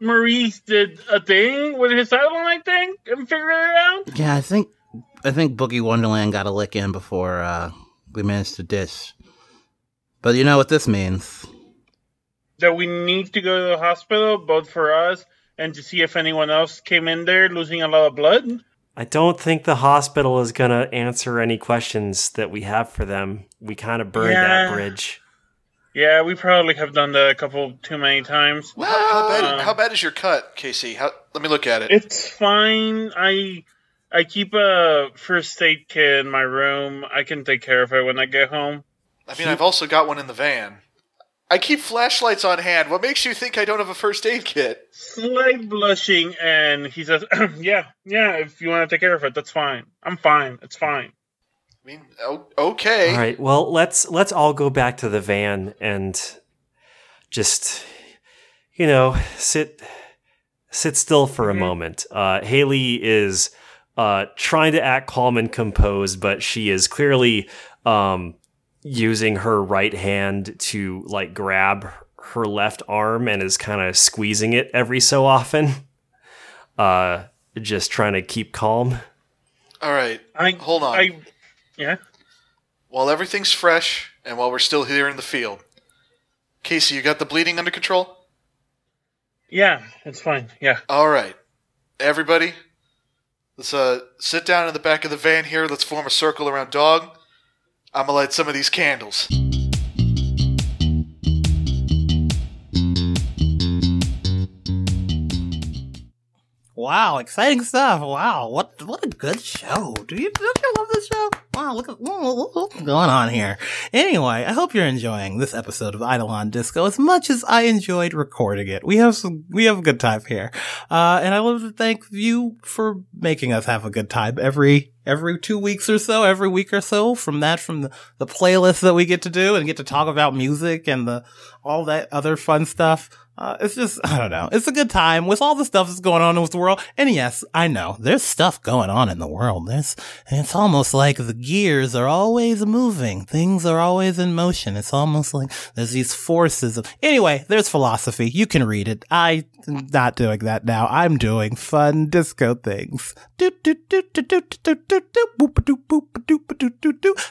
Maurice did a thing with his satellite thing and figured it out. Yeah, I think I think Boogie Wonderland got a lick in before uh, we managed to dish. But you know what this means? That we need to go to the hospital, both for us and to see if anyone else came in there losing a lot of blood. I don't think the hospital is going to answer any questions that we have for them. We kind of burned that bridge. Yeah, we probably have done that a couple too many times. Well, how, how bad? Um, how bad is your cut, Casey? How, let me look at it. It's fine. I I keep a first aid kit in my room. I can take care of it when I get home. I mean, I've also got one in the van. I keep flashlights on hand. What makes you think I don't have a first aid kit? Slight blushing, and he says, [clears throat] "Yeah, yeah. If you want to take care of it, that's fine. I'm fine. It's fine." I mean, okay. All right. Well, let's let's all go back to the van and just you know sit sit still for a Mhm. moment. Uh, Haley is uh, trying to act calm and composed, but she is clearly um, using her right hand to like grab her left arm and is kind of squeezing it every so often. [laughs] Uh, just trying to keep calm. All right. I Hold on. I yeah. While everything's fresh and while we're still here in the field, Casey, you got the bleeding under control? Yeah, it's fine. Yeah. All right. Everybody, let's uh sit down in the back of the van here. Let's form a circle around Dog. I'm gonna light some of these candles. Wow, exciting stuff! Wow, what what a good show! Do you don't you love this show? Wow, look at what's going on here. Anyway, I hope you're enjoying this episode of Eidolon Disco as much as I enjoyed recording it. We have some we have a good time here, uh, and I love to thank you for making us have a good time every every two weeks or so, every week or so. From that, from the the playlist that we get to do and get to talk about music and the all that other fun stuff. Uh, it's just, I don't know. It's a good time with all the stuff that's going on with the world. And yes, I know there's stuff going on in the world. There's, it's almost like the gears are always moving. Things are always in motion. It's almost like there's these forces. Of, anyway, there's philosophy. You can read it. I'm not doing that now. I'm doing fun disco things.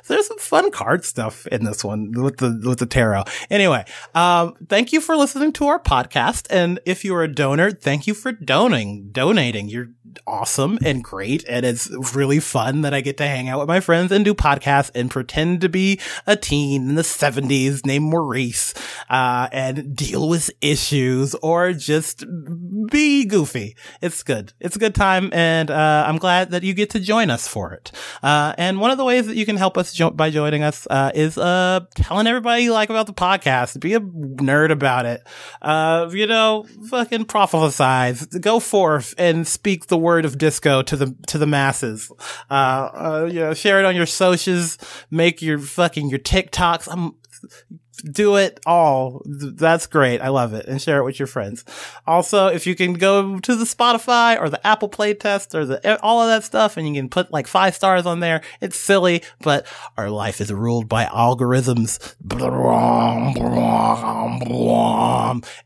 There's some fun card stuff in this one with the, with the tarot. Anyway, um, thank you for listening to our podcast. And if you're a donor, thank you for donating, donating. You're awesome and great. And it's really fun that I get to hang out with my friends and do podcasts and pretend to be a teen in the seventies named Maurice, uh, and deal with issues or just be goofy. It's good. It's a good time. And, uh, I'm glad that you get to join us for it. Uh, and one of the ways that you can help us jo- by joining us, uh, is, uh, telling everybody you like about the podcast. Be a nerd about it. Uh, you know, fucking prophesize, go forth and speak the word of disco to the, to the masses. You share it on your socials, make your fucking, your TikToks. I'm, do it all. That's great. I love it. And share it with your friends. Also, if you can go to the Spotify or the Apple Podcasts or the, all of that stuff and you can put like five stars on there. It's silly, but our life is ruled by algorithms.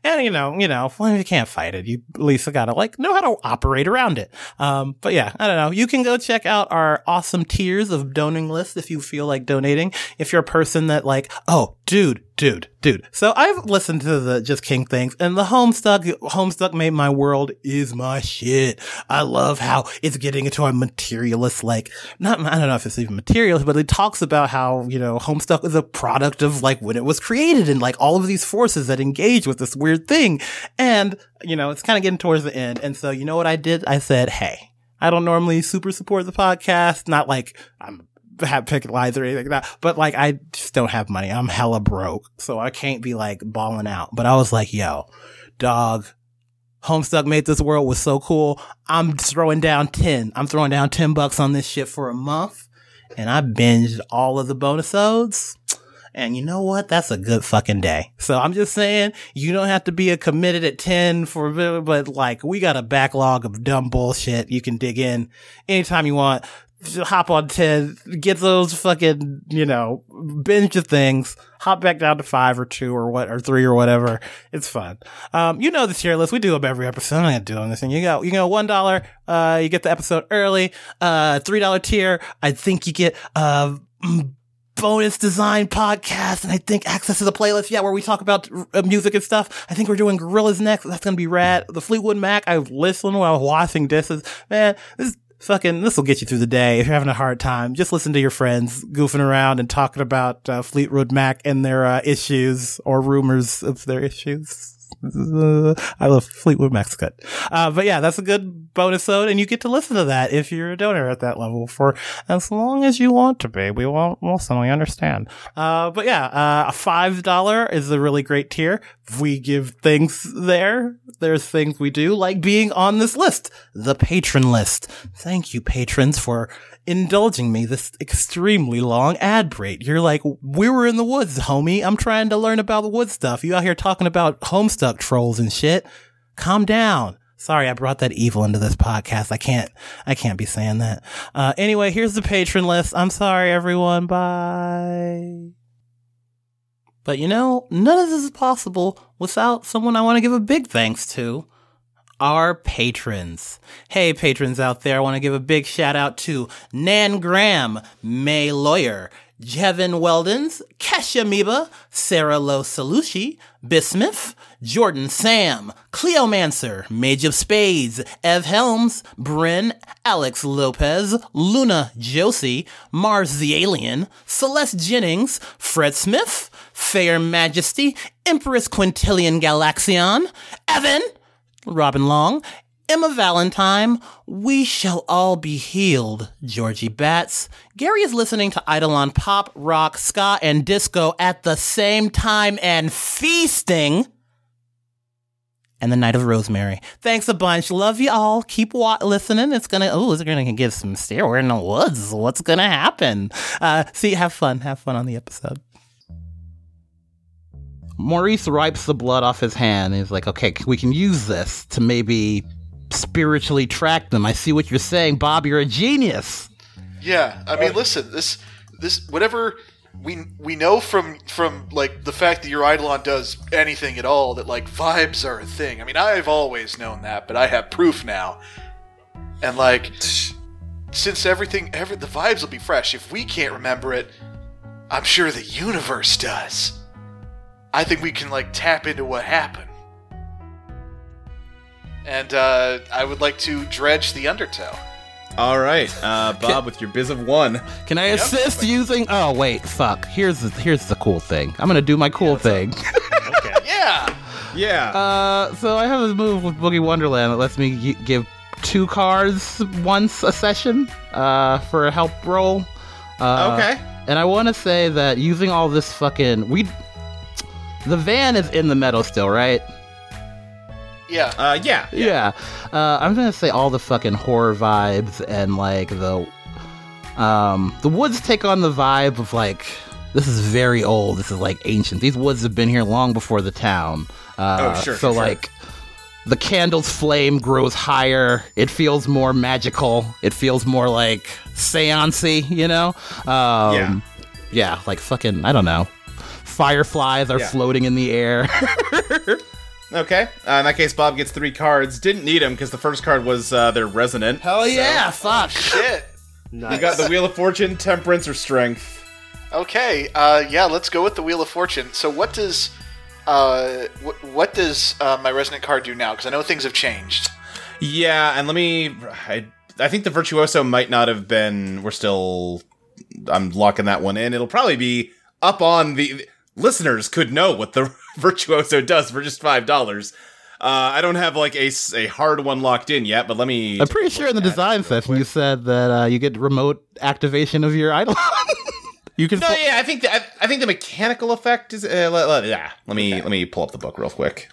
And you know, you know, well, you can't fight it. You at least gotta like know how to operate around it. Um, but yeah, I don't know. You can go check out our awesome tiers of donating list if you feel like donating. If you're a person that like, oh, dude, dude, dude. So I've listened to the Just King things and the Homestuck, Homestuck made my world is my shit. I love how it's getting into a materialist, like, not, I don't know if it's even materialist, but it talks about how, you know, Homestuck is a product of like when it was created and like all of these forces that engage with this weird thing. And, you know, it's kind of getting towards the end. And so, you know what I did? I said, Hey, I don't normally super support the podcast. Not like I'm have picket lines or anything like that. But like, I just don't have money. I'm hella broke. So I can't be like balling out. But I was like, yo, dog, Homestuck made this world was so cool. I'm throwing down 10. I'm throwing down 10 bucks on this shit for a month. And I binged all of the bonus odes. And you know what? That's a good fucking day. So I'm just saying, you don't have to be a committed at 10 for, but like, we got a backlog of dumb bullshit you can dig in anytime you want. Hop on 10, get those fucking, you know, binge of things, hop back down to five or two or what, or three or whatever. It's fun. Um, you know the tier list. We do them every episode. I'm not doing this thing. You go, you go one dollar, uh, you get the episode early, uh, three dollar tier. I think you get, uh, bonus design podcast and I think access to the playlist. Yeah, where we talk about uh, music and stuff. I think we're doing Gorillaz next. That's to be rad. The Fleetwood Mac. I listened while I was washing dishes. Man, this fucking, this will get you through the day. If you're having a hard time, just listen to your friends goofing around and talking about uh, Fleetwood Mac and their uh, issues or rumors of their issues. [laughs] I love Fleetwood Mac's. Uh, but yeah, that's a good bonus ode, and you get to listen to that if you're a donor at that level for as long as you want to be. We won't listen, we understand. Uh, but yeah, uh, a five dollar is a really great tier. We give things there. There's things we do, like being on this list, the patron list. Thank you, patrons, for indulging me this extremely long ad break. You're like, we were in the woods, homie. I'm trying to learn about the wood stuff. You out here talking about homestuck trolls and shit. Calm down. Sorry, I brought that evil into this podcast. I can't, I can't be saying that. Uh, anyway, here's the patron list. I'm sorry, everyone. Bye. But you know, none of this is possible without someone I want to give a big thanks to our patrons. Hey, patrons out there, I want to give a big shout out to Nan Graham, May Lawyer, Jevin Weldons, Kesha Miba, Sarah Lo Salushi, Bismuth, Jordan Sam, Cleomancer, Mage of Spades, Ev Helms, Bryn, Alex Lopez, Luna Josie, Mars the Alien, Celeste Jennings, Fred Smith, Fair Majesty, Empress Quintilian Galaxion, Evan, Robin Long, Emma Valentine, We Shall All Be Healed, Georgie Batts. Gary is listening to Eidolon pop, rock, ska, and disco at the same time and feasting. And the Night of Rosemary. Thanks a bunch. Love you all. Keep wa- listening. It's gonna, oh, it's gonna give some stare. We're in the woods. What's gonna happen? Uh, see, have fun. Have fun on the episode. Maurice wipes the blood off his hand. And he's like, okay, we can use this to maybe spiritually track them. I see what you're saying, Bob. You're a genius. Yeah, I mean, listen, this this whatever we we know from from like the fact that your Eidolon does anything at all that like vibes are a thing. I mean, I've always known that, but I have proof now. And like since everything every the vibes will be fresh, if we can't remember it, I'm sure the universe does. I think we can like tap into what happened. And uh, I would like to dredge the undertow. All right, uh, Bob, with your biz of one. Can I assist using? Oh wait, fuck. Here's the here's the cool thing. I'm gonna do my cool thing. Okay. [laughs] [laughs] Yeah. Yeah. Uh, so I have a move with Boogie Wonderland that lets me g- give two cards once a session. Uh, for a help roll. Uh, okay. And I want to say that using all this fucking we, the van is in the meadow still, right? Yeah. Uh, yeah. Yeah. Uh, I'm gonna say all the fucking horror vibes and like the um the woods take on the vibe of like this is very old. This is like ancient. These woods have been here long before the town. Uh, Oh, sure, So sure, sure. like the candle's flame grows higher. It feels more magical. It feels more like seancey, you know? Um, Yeah. Yeah, like fucking I don't know. Fireflies are Yeah. floating in the air. [laughs] Okay. Uh, in that case, Bob gets three cards. Didn't need them because the first card was uh, their resonant. Hell yeah! Fuck. Shit. Nice. You got the Wheel of Fortune, Temperance, or Strength. Okay, uh, yeah, let's go with the Wheel of Fortune. So, what does uh, wh- what does uh, my resonant card do now? Because I know things have changed. Yeah, and let me. I, I think the Virtuoso might not have been. We're still. I'm locking that one in. It'll probably be up on the. Listeners could know what the [laughs] Virtuoso does for just $5. Uh, I don't have like a, a hard one locked in yet, but let me. I'm pretty sure in the design session you said that uh, you get remote activation of your [laughs] idol. you can. No, yeah, I think the, I, I think the mechanical effect is. Uh, let, let- yeah, let me let me pull up the book real quick.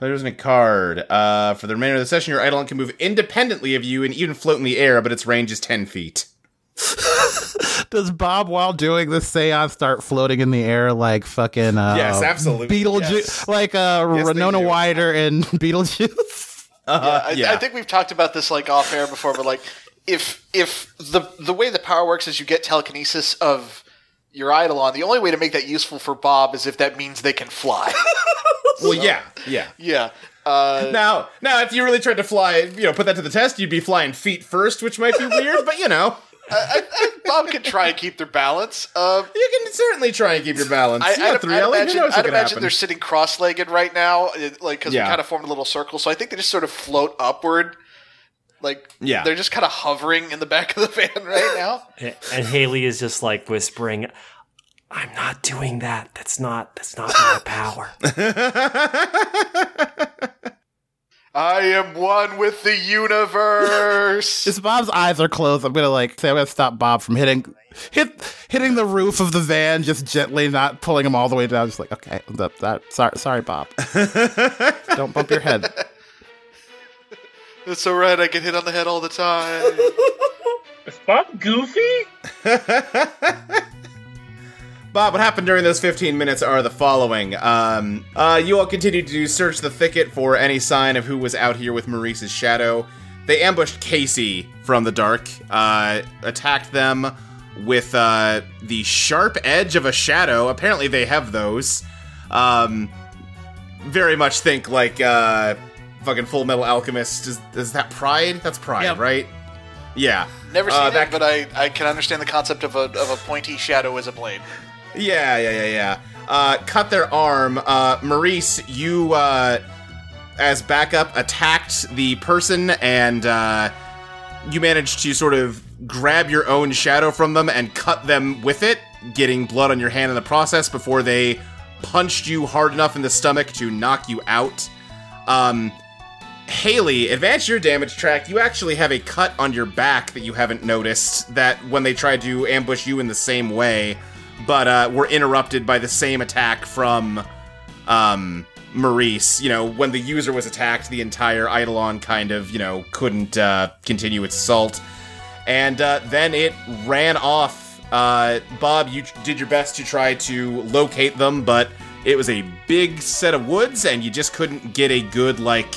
There's a card. Uh, for the remainder of the session, your Eidolon can move independently of you and even float in the air, but its range is ten feet. [laughs] Does Bob, while doing the seance, start floating in the air like fucking uh, Yes, absolutely. Beetlejuice, Yes. like uh, Yes, Renona do. Wider and [laughs] Beetlejuice? Uh, I, yeah. I think we've talked about this like off air before, but like if if the the way the power works is you get telekinesis of your Eidolon, the only way to make that useful for Bob is if that means they can fly. [laughs] well, yeah, yeah. yeah. Uh, Now, now, if you really tried to fly, you know, put that to the test, you'd be flying feet first, which might be weird, but you know, I, I, Bob can try and keep their balance. Uh, you can certainly try and keep your balance. I, you I'd, three I'd Ellie, who imagine, knows I'd imagine they're sitting cross-legged right now, like because Yeah. we kind of formed a little circle. So I think they just sort of float upward, like Yeah. they're just kind of hovering in the back of the van [laughs] right now. And Haley is just like whispering, "I'm not doing that. That's not. That's not my [laughs] power." [laughs] I am one with the universe. [laughs] If Bob's eyes are closed, I'm gonna like say I'm gonna stop Bob from hitting hit hitting the roof of the van just gently, not pulling him all the way down. Just like okay, that, that sorry, sorry, Bob. [laughs] Don't bump your head. It's all right. I get hit on the head all the time. [laughs] Is Bob goofy? Bob, what happened during those 15 minutes are the following. Um, uh, you all continued to search the thicket for any sign of who was out here with Maurice's shadow. They ambushed Casey from the dark, uh, attacked them with uh, the sharp edge of a shadow. Apparently, they have those. Um, very much think like uh, fucking Fullmetal Alchemist. Is, is that Pride? That's Pride, Yep. right? Yeah. Never Uh, seen that it, but I, I can understand the concept of a, of a pointy shadow as a blade. Yeah, yeah, yeah, yeah. Uh, cut their arm. Uh, Maurice, you, uh, as backup, attacked the person and, uh, you managed to sort of grab your own shadow from them and cut them with it, getting blood on your hand in the process before they punched you hard enough in the stomach to knock you out. Um, Haley, advance your damage track. You actually have a cut on your back that you haven't noticed that when they tried to ambush you in the same way, but uh, were interrupted by the same attack from um, Maurice. You know, when the user was attacked, the entire Eidolon kind of, you know, couldn't uh, continue its assault. And uh, then it ran off. Uh, Bob, you did your best to try to locate them, but it was a big set of woods, and you just couldn't get a good, like,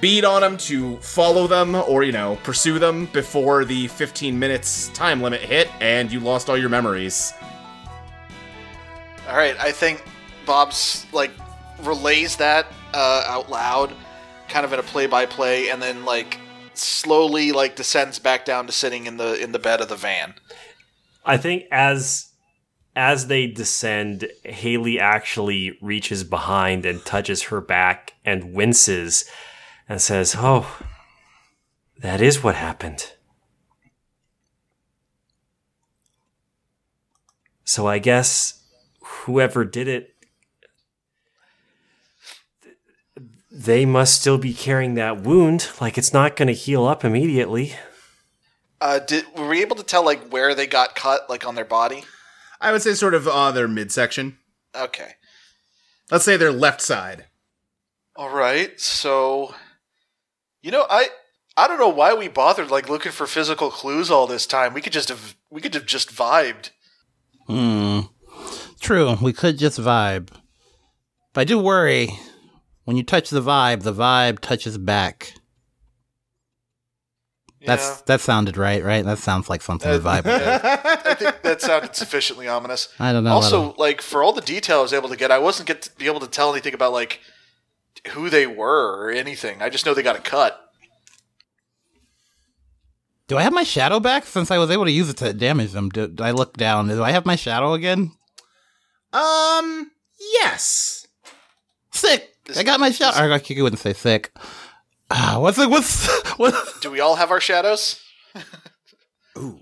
beat on them to follow them or, you know, pursue them before the 15 minutes time limit hit, and you lost all your memories. All right, I think Bob's like relays that uh, out loud, kind of in a play-by-play, and then like slowly like descends back down to sitting in the in the bed of the van. I think as as they descend, Haley actually reaches behind and touches her back and winces and says, "Oh, that is what happened." So I guess whoever did it they must still be carrying that wound like it's not going to heal up immediately. Uh, did were we able to tell like where they got cut, like on their body? I would say sort of uh, their midsection. Okay. Let's say their left side. All right. So, you know, I I don't know why we bothered like looking for physical clues all this time. We could just have we could have just vibed. Hmm. True, we could just vibe. But I do worry when you touch the vibe, the vibe touches back. That's Yeah. that sounded right, right? That sounds like something the vibe. [laughs] would do. I think that sounded sufficiently ominous. I don't know. Also, like for all the detail I was able to get, I wasn't get to be able to tell anything about like who they were or anything. I just know they got a cut. do I have my shadow back since I was able to use it to damage them? Do, do I look down? Do I have my shadow again? Um, yes. Sick. I got my shadow. Or I could- wouldn't say sick. Ah, what's it? What's what? Do we all have our shadows? Ooh.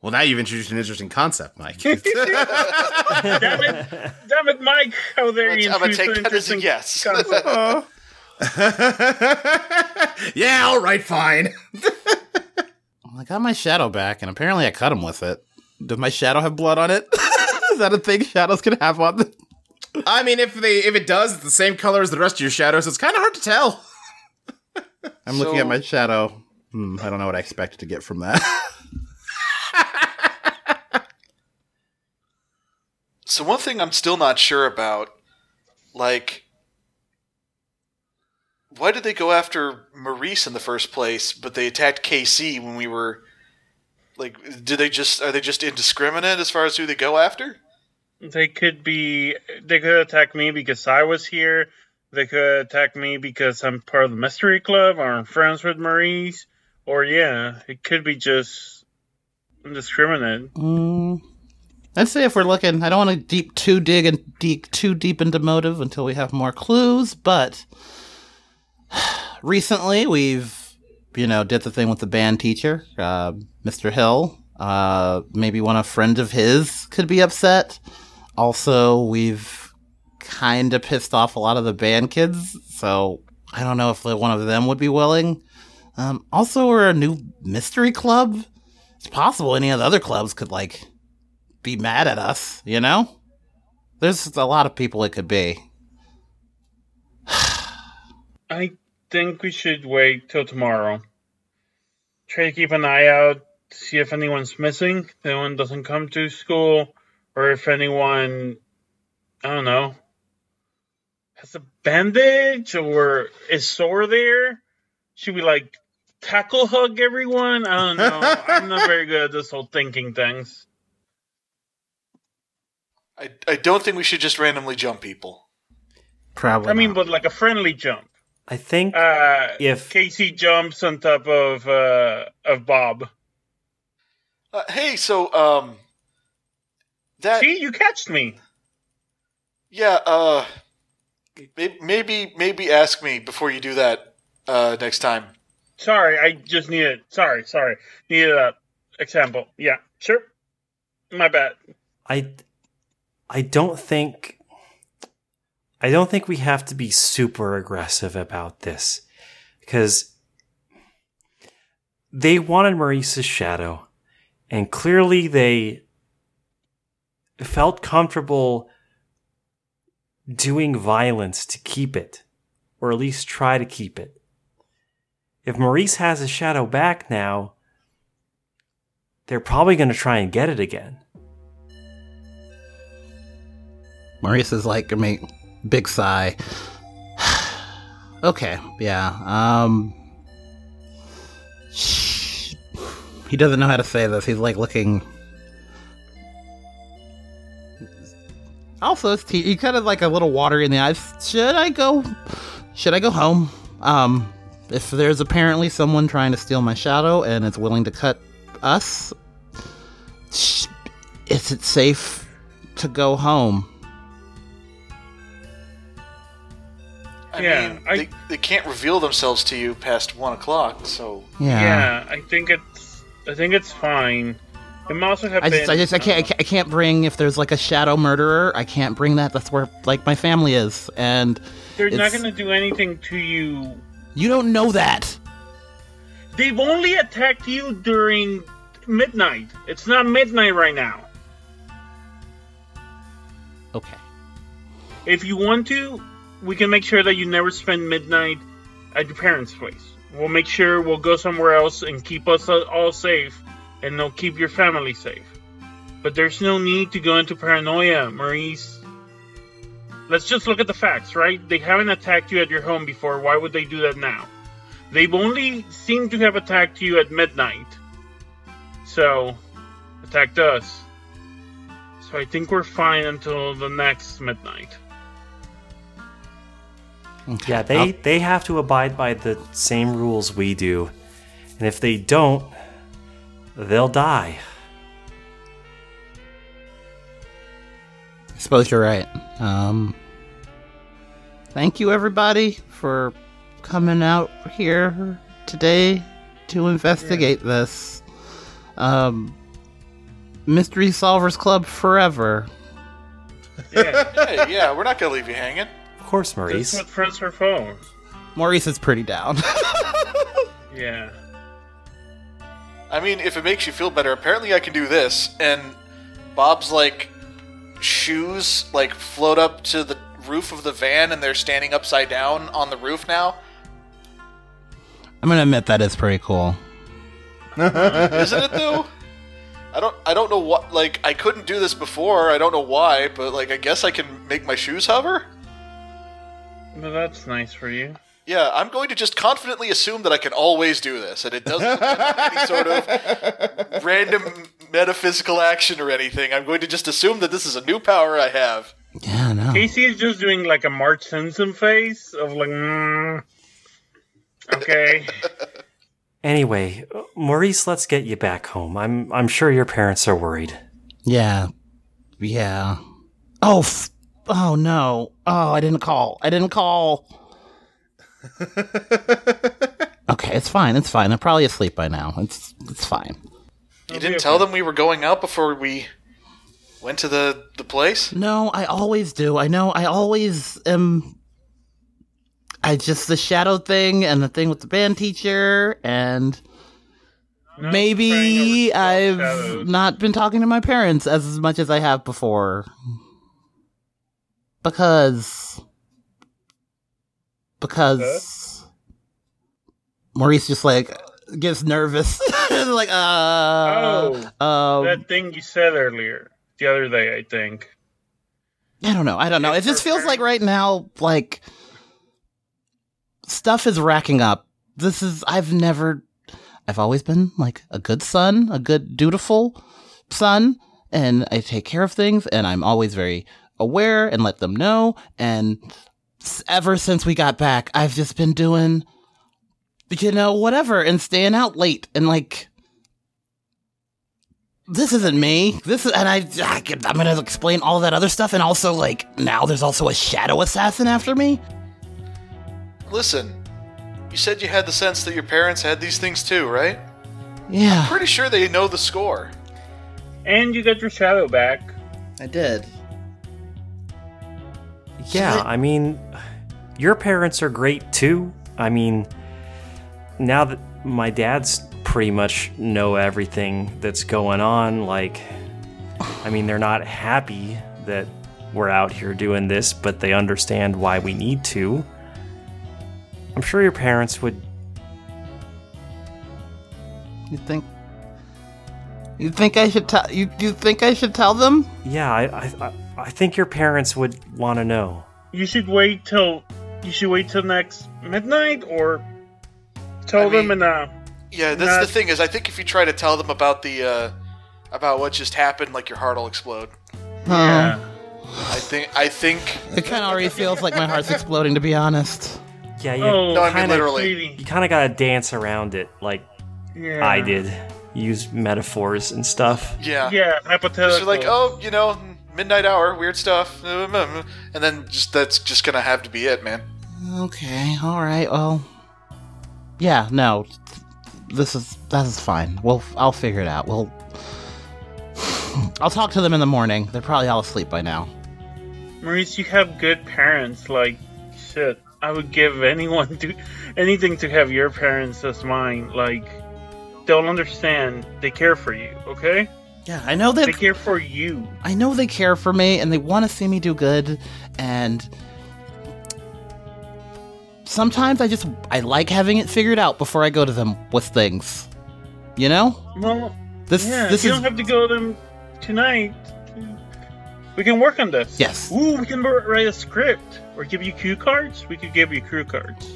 Well, now you've introduced an interesting concept, Mike. [laughs] Damn it, damn it, Mike! How dare I'm you gonna introduce take an that as a interesting yes. concept. [laughs] [laughs] yeah, all right, fine. I got my shadow back, and apparently I cut him with it. Does my shadow have blood on it? Is that a thing shadows can have on them? I mean, if they if it does, it's the same color as the rest of your shadows. It's kind of hard to tell. I'm so, looking at my shadow. Mm, I don't know what I expected to get from that. [laughs] so one thing I'm still not sure about, like, why did they go after Maurice in the first place, but they attacked Casey when we were like do they just are they just indiscriminate as far as who they go after? They could be they could attack me because I was here. They could attack me because I'm part of the mystery club or I'm friends with Maurice. Or yeah, it could be just indiscriminate. Mm, I'd say if we're looking, I don't want to deep too dig and deep too deep into motive until we have more clues. But [sighs] recently, we've you know did the thing with the band teacher, uh, Mr. Hill. Uh, maybe one of friend of his could be upset. Also, we've kind of pissed off a lot of the band kids, so I don't know if one of them would be willing. Um, also, we're a new mystery club. It's possible any of the other clubs could like be mad at us, you know? There's a lot of people it could be. [sighs] I think we should wait till tomorrow. Try to keep an eye out, see if anyone's missing, if anyone doesn't come to school, or if anyone, I don't know, has a bandage or is sore there. Should we like tackle hug everyone? I don't know. I'm not very good at this whole thinking things. I I don't think we should just randomly jump people. Probably. I mean, not. but like a friendly jump. I think Uh, if Casey jumps on top of uh, of Bob. Uh, hey, so um, that See, you catched me. yeah, uh, may- maybe maybe ask me before you do that uh next time. Sorry, I just needed. Sorry, sorry. Needed a example. Yeah, sure. My bad. I I don't think I don't think we have to be super aggressive about this because they wanted Maurice's shadow and clearly they felt comfortable doing violence to keep it or at least try to keep it. If Maurice has his shadow back now, they're probably going to try and get it again. Maurice is like, I mean, big sigh. [sighs] okay, yeah. Um, [sighs] he doesn't know how to say this. He's like looking. Also, it's he, he kind of like a little watery in the eyes. Should I go? Should I go home? Um, if there's apparently someone trying to steal my shadow and is willing to cut us, sh- is it safe to go home? I Yeah, mean, I- they, they can't reveal themselves to you past one o'clock, so Yeah. Yeah. I think it's. I think it's fine. It might also have I been. just, I just, I can't, I can't, I can't bring if there's like a shadow murderer. I can't bring that. That's where like my family is, and they're not going to do anything to you. you don't know that. They've only attacked you during midnight. It's not midnight right now. Okay. If you want to, we can make sure that you never spend midnight at your parents' place. We'll make sure we'll go somewhere else and keep us all safe, and they'll keep your family safe. But there's no need to go into paranoia, Maurice. Let's just look at the facts, right? They haven't attacked you at your home before. Why would they do that now? They've only seemed to have attacked you at midnight. So, attacked us. So I think we're fine until the next midnight. okay. Yeah, they, they have to abide by the same rules we do. And if they don't, they'll die. I suppose you're right. Um, thank you everybody for coming out here today to investigate this. Um, Mystery Solvers Club forever. Yeah, hey, yeah, we're not gonna leave you hanging. Of course, that's Maurice. what friends are for. Maurice is pretty down. [laughs] Yeah. I mean, if it makes you feel better, apparently I can do this, and Bob's like shoes like float up to the roof of the van, and they're standing upside down on the roof now. I'm gonna admit that is pretty cool. [laughs] Isn't it though? I don't I don't know what like I couldn't do this before. I don't know why, but like I guess I can make my shoes hover. Well, that's nice for you. Yeah, I'm going to just confidently assume that I can always do this, and it doesn't depend on any sort of [laughs] random metaphysical action or anything. I'm going to just assume that this is a new power I have. Yeah, no. Casey is just doing like a Marge Simpson face of like, mm, okay. [laughs] Anyway, Maurice, let's get you back home. I'm I'm sure your parents are worried. Yeah. Yeah. Oh, f- oh no. Oh, I didn't call. I didn't call. [laughs] okay, it's fine. It's fine. They're probably asleep by now. It's it's fine. You didn't tell them we were going out before we went to the the place. No, I always do. I know. I always am. I just the shadow thing and the thing with the band teacher and No maybe I've shadows. not been talking to my parents as much as I have before because because Maurice just like gets nervous [laughs] like uh um, that thing you said earlier, the other day, I think. I don't know. I don't know. It just feels like right now, like stuff is racking up. This is I've never I've always been like a good son, a good dutiful son, and I take care of things and I'm always very aware and let them know and ever since we got back, I've just been doing you know, whatever and staying out late and like this isn't me. This is, and I, I I'm gonna explain all that other stuff, and also like now there's also a shadow assassin after me. Listen, you said you had the sense that your parents had these things too, right? Yeah, Pretty sure they know the score. And you got your shadow back. I did. Yeah, I mean, your parents are great too. I mean, now that my dad's pretty much know everything that's going on, like, I mean, they're not happy that we're out here doing this, but they understand why we need to. I'm sure your parents would. You think? You think I should tell you? You think I should tell them? Yeah, I, I, I- I think your parents would want to know. You should wait till you should wait till next midnight, or tell I them mean- in a. Yeah, that's Not- the thing is I think if you try to tell them about the uh about what just happened, like your heart will explode. Yeah. I think I think It kind of already feels like my heart's exploding, to be honest. Yeah, you, Oh, No, I mean kinda- literally. you kind of gotta dance around it like Yeah. I did. Use metaphors and stuff. yeah. Yeah, hypothetical. So like, oh, you know, midnight hour, weird stuff, and then just that's just gonna have to be it, man. Okay, all right. Well, yeah, no, this is that is fine. We'll I'll figure it out. We'll. I'll talk to them in the morning. They're probably all asleep by now. Maurice, you have good parents. Like, shit, I would give anyone to anything to have your parents as mine. Like, they'll understand. They care for you. Okay? Yeah, I know that They care for you. I know they care for me and they want to see me do good and sometimes I just I like having it figured out before I go to them with things. You know? Well, This yeah. this you is don't have to go to them tonight. We can work on this. Yes. Ooh, we can write a script or give you cue cards. We could give you cue cards.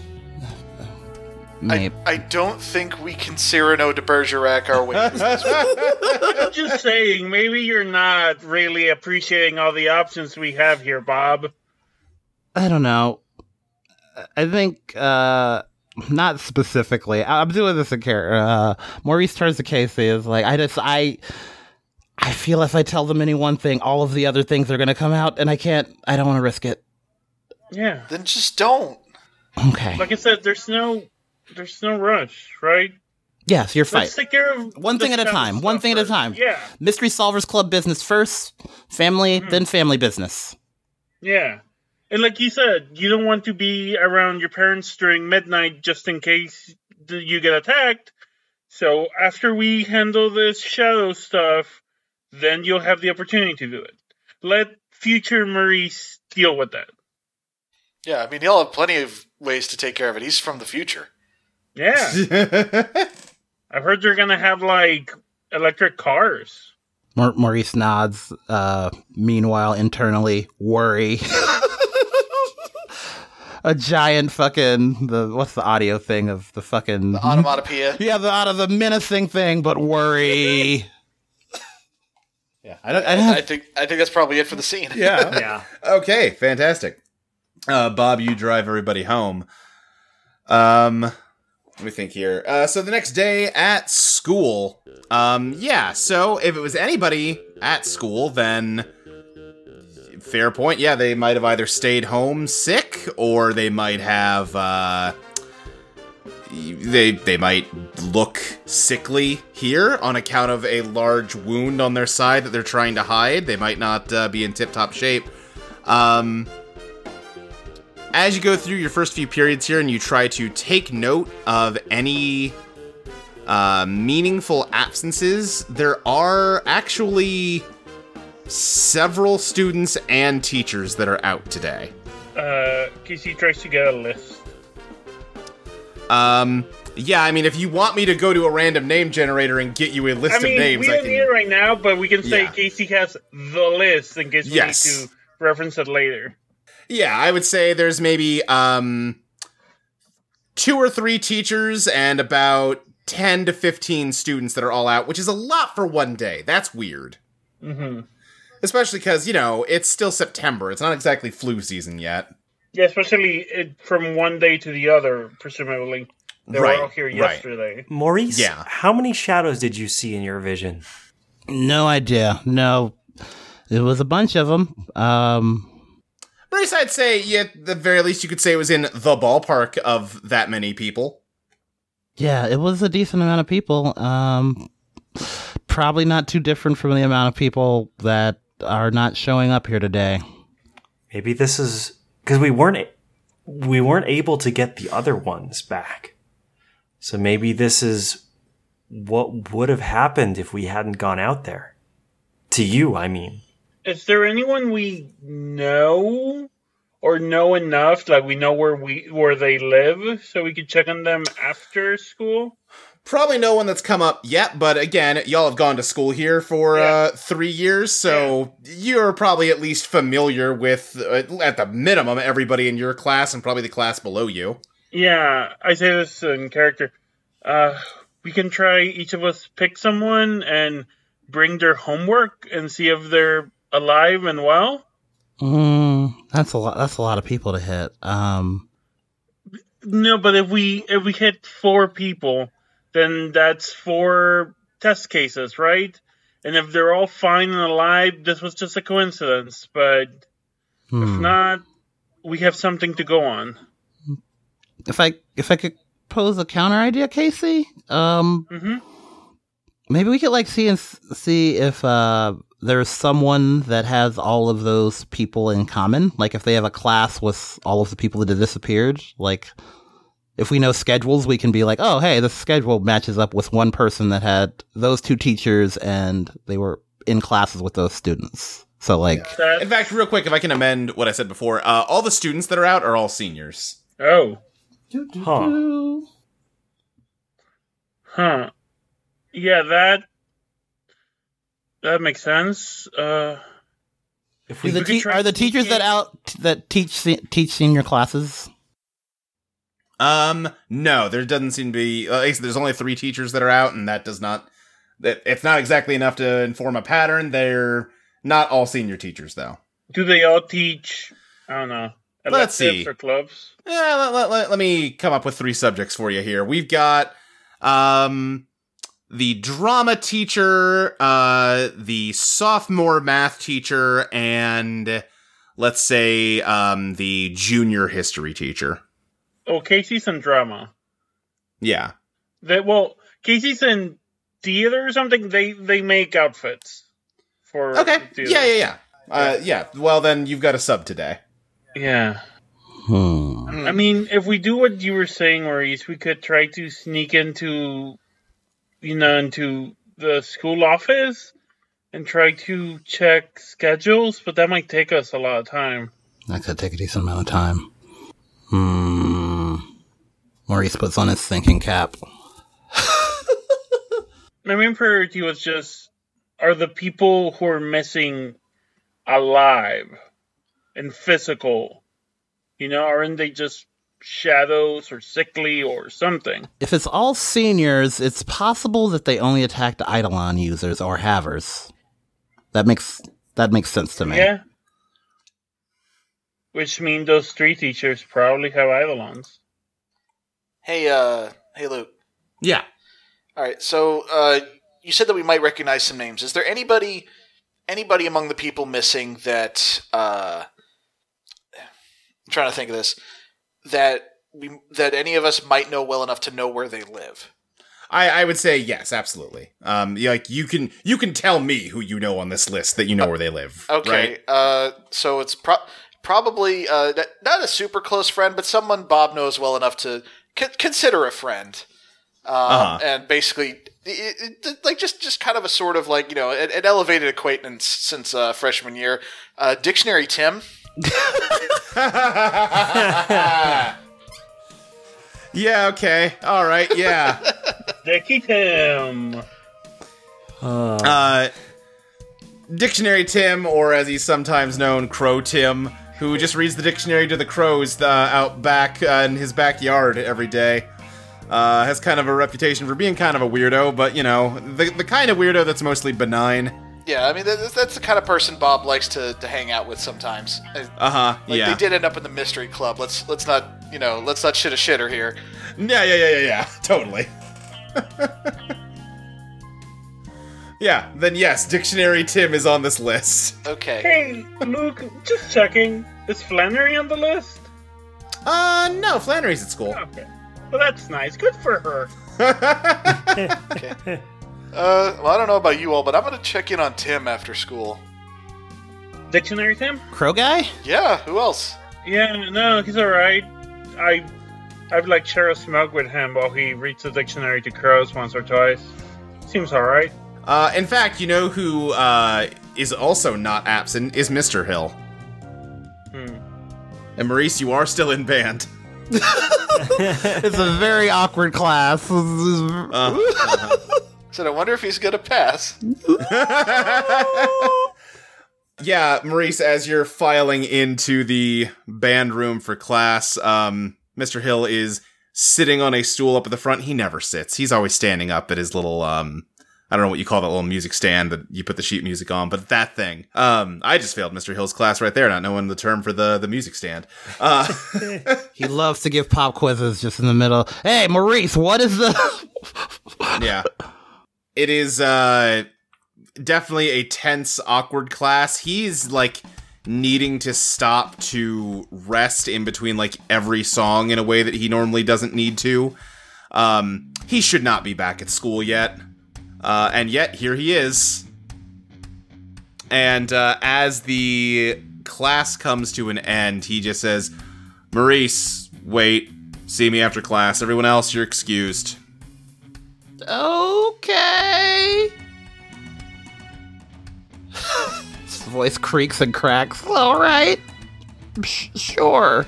Maybe. I, I don't think we can Cyrano de Bergerac our way. [laughs] I'm just saying, maybe you're not really appreciating all the options we have here, Bob. I don't know. I think uh not specifically. I- I'm doing this in care. Uh Maurice turns to Casey is like I just I I feel if I tell them any one thing, all of the other things are gonna come out and I can't I don't wanna risk it. Yeah. then just don't. Okay. Like I said, there's no there's no rush, right? yes, you're fine. Let's take care of One thing at a time. One stuff thing at a time. Yeah, Mystery Solvers Club business first, family, Mm-hmm. then family business. yeah. And like you said, you don't want to be around your parents during midnight just in case you get attacked. So after we handle this shadow stuff, then you'll have the opportunity to do it. Let future Maurice deal with that. Yeah, I mean he'll have plenty of ways to take care of it. He's from the future. Yeah. [laughs] I've heard they're gonna have like electric cars. Maur- Maurice nods. Uh, meanwhile, internally, worry. [laughs] a giant fucking the what's the audio thing of the fucking Onomatopoeia. [laughs] yeah the out of the menacing thing, but worry. yeah, I don't. I don't I think I think that's probably it for the scene. Yeah. Yeah. Okay, fantastic. Uh, Bob, you drive everybody home. Um, let me think here. Uh, so the next day at school, um, yeah. So if it was anybody at school, then fair point. Yeah, they might have either stayed home sick or they might have. Uh, they they might look sickly here on account of a large wound on their side that they're trying to hide. They might not uh, be in tip top shape. Um, as you go through your first few periods here and you try to take note of any uh, meaningful absences, there are actually several students and teachers that are out today. Uh, Casey tries to get a list. Um, yeah, I mean, if you want me to go to a random name generator and get you a list I mean, of names, we I can. it right now, but we can say Yeah. Casey has the list in case we Yes. need to reference it later. Yeah, I would say there's maybe um two or three teachers and about 10 to 15 students that are all out, which is a lot for one day. That's weird. hmm Especially because, you know, it's still September. It's not exactly flu season yet. Yeah, especially it, from one day to the other, presumably. They Right, were all here right. yesterday. Maurice, Yeah. how many shadows did you see in your vision? No idea. No, it was a bunch of them. Um, Brace, I'd say, yeah, at the very least, you could say it was in the ballpark of that many people. yeah, it was a decent amount of people. Um, probably not too different from the amount of people that are not showing up here today. Maybe this is because we weren't we weren't able to get the other ones back. So maybe this is what would have happened if we hadn't gone out there. To you, I mean. Is there anyone we know or know enough, like we know where we where they live, so we could check on them after school? Probably no one that's come up yet, but again, y'all have gone to school here for Yeah. uh, three years, so you're probably at least familiar with, uh, at the minimum, everybody in your class and probably the class below you. Yeah, I say this in character. Uh, we can try each of us pick someone and bring their homework and see if they're alive and well. Mm, that's a lot. That's a lot of people to hit. Um, No, but if we if we hit four people, then that's four test cases, right? And if they're all fine and alive, this was just a coincidence. But if hmm. not, we have something to go on. if I if I could pose a counter idea, Casey, um, hmm maybe we could like see and see if uh there's someone that has all of those people in common. Like if they have a class with all of the people that have disappeared. Like if we know schedules, we can be like, oh hey, the schedule matches up with one person that had those two teachers and they were in classes with those students. So like, That In fact, real quick, if I can amend what I said before, uh, all the students that are out are all seniors. oh, Huh. huh? Yeah, that that makes sense. Uh, If we the we te- try are the teachers that out that teach se- teach senior classes? Um, no, there doesn't seem to be. Uh, actually, there's only three teachers that are out, and that does not. That it's not exactly enough to inform a pattern. They're not all senior teachers, though. do they all teach? I don't know. Let's see. Or clubs. Yeah, let, let, let, let me come up with three subjects for you here. We've got um the drama teacher, uh the sophomore math teacher, and let's say um the junior history teacher. Oh, Casey's in drama. Yeah. They well, Casey's in theater or something. They they make outfits for Okay. theater. Yeah, yeah, yeah. Uh yeah. Well then you've got a sub today. yeah. Hmm. I mean, if we do what you were saying, Maurice, we could try to sneak into, you know, into the school office and try to check schedules, but that might take us a lot of time. That could take a decent amount of time. Hmm. Maurice puts on his thinking cap. [laughs] my main priority was just are the people who are missing alive and physical? You know, aren't they just shadows or sickly or something? If it's all seniors, it's possible that they only attacked Eidolon users or havers. That makes that makes sense to me. Yeah. Which mean those three teachers probably have Eidolons. Hey, uh, hey, Luke. Yeah. All right, so uh, you said that we might recognize some names. Is there anybody, anybody among the people missing that? Uh, I'm trying to think of this. That we that any of us might know well enough to know where they live. I, I would say yes, absolutely. Um, like you can you can tell me who you know on this list that you know where they live. Okay, right? uh, so it's pro- probably uh, not a super close friend, but someone Bob knows well enough to c- consider a friend. Um, Uh-huh. And basically, it, it, like just just kind of a sort of like you know an, an elevated acquaintance since uh, freshman year. Uh, Dictionary Tim. [laughs] [laughs] yeah. Okay. All right. Yeah. Dicky Tim. uh, Dictionary Tim, or as he's sometimes known, Crow Tim, who just reads the dictionary to the crows uh, out back uh, in his backyard every day. Uh, has kind of a reputation for being kind of a weirdo, but you know, the the kind of weirdo that's mostly benign. Yeah, I mean that, that's the kind of person Bob likes to, to hang out with sometimes. Uh, Uh huh. Like yeah. they did end up in the mystery club. Let's let's not you know let's not shit a shitter here. Yeah, yeah, yeah, yeah, yeah. [laughs] Totally. yeah, then yes, Dictionary Tim is on this list. Okay. Hey, Luke, just checking. Is Flannery on the list? Uh, no, Flannery's at school. Okay. Well, that's nice. Good for her. [laughs] Uh, well, I don't know about you all, but I'm gonna check in on Tim after school. Dictionary Tim? Crow guy? Yeah, who else? Yeah, no, he's alright. I I've like share a smoke with him while he reads the dictionary to crows once or twice. Seems alright. Uh, in fact, you know who uh, is also not absent is Mr. Hill. Hmm. And Maurice, you are still in band. [laughs] [laughs] It's a very awkward class. Uh, Said I wonder if he's gonna pass. [laughs] yeah, Maurice, as you're filing into the band room for class, um, Mr. Hill is sitting on a stool up at the front. He never sits. He's always standing up at his little, um, I don't know what you call that little music stand that you put the sheet music on, but that thing. Um, I just failed Mr. Hill's class right there, not knowing the term for the, the music stand. Uh, [laughs] he loves to give pop quizzes just in the middle. Hey, Maurice, what is the. [laughs] yeah. It is uh definitely a tense, awkward class. He's like needing to stop to rest in between like every song in a way that he normally doesn't need to. Um he should not be back at school yet. Uh and yet here he is. And uh as the class comes to an end, he just says, "Maurice, wait. See me after class. Everyone else, you're excused." Okay. [laughs] His voice creaks and cracks. All right. Sure.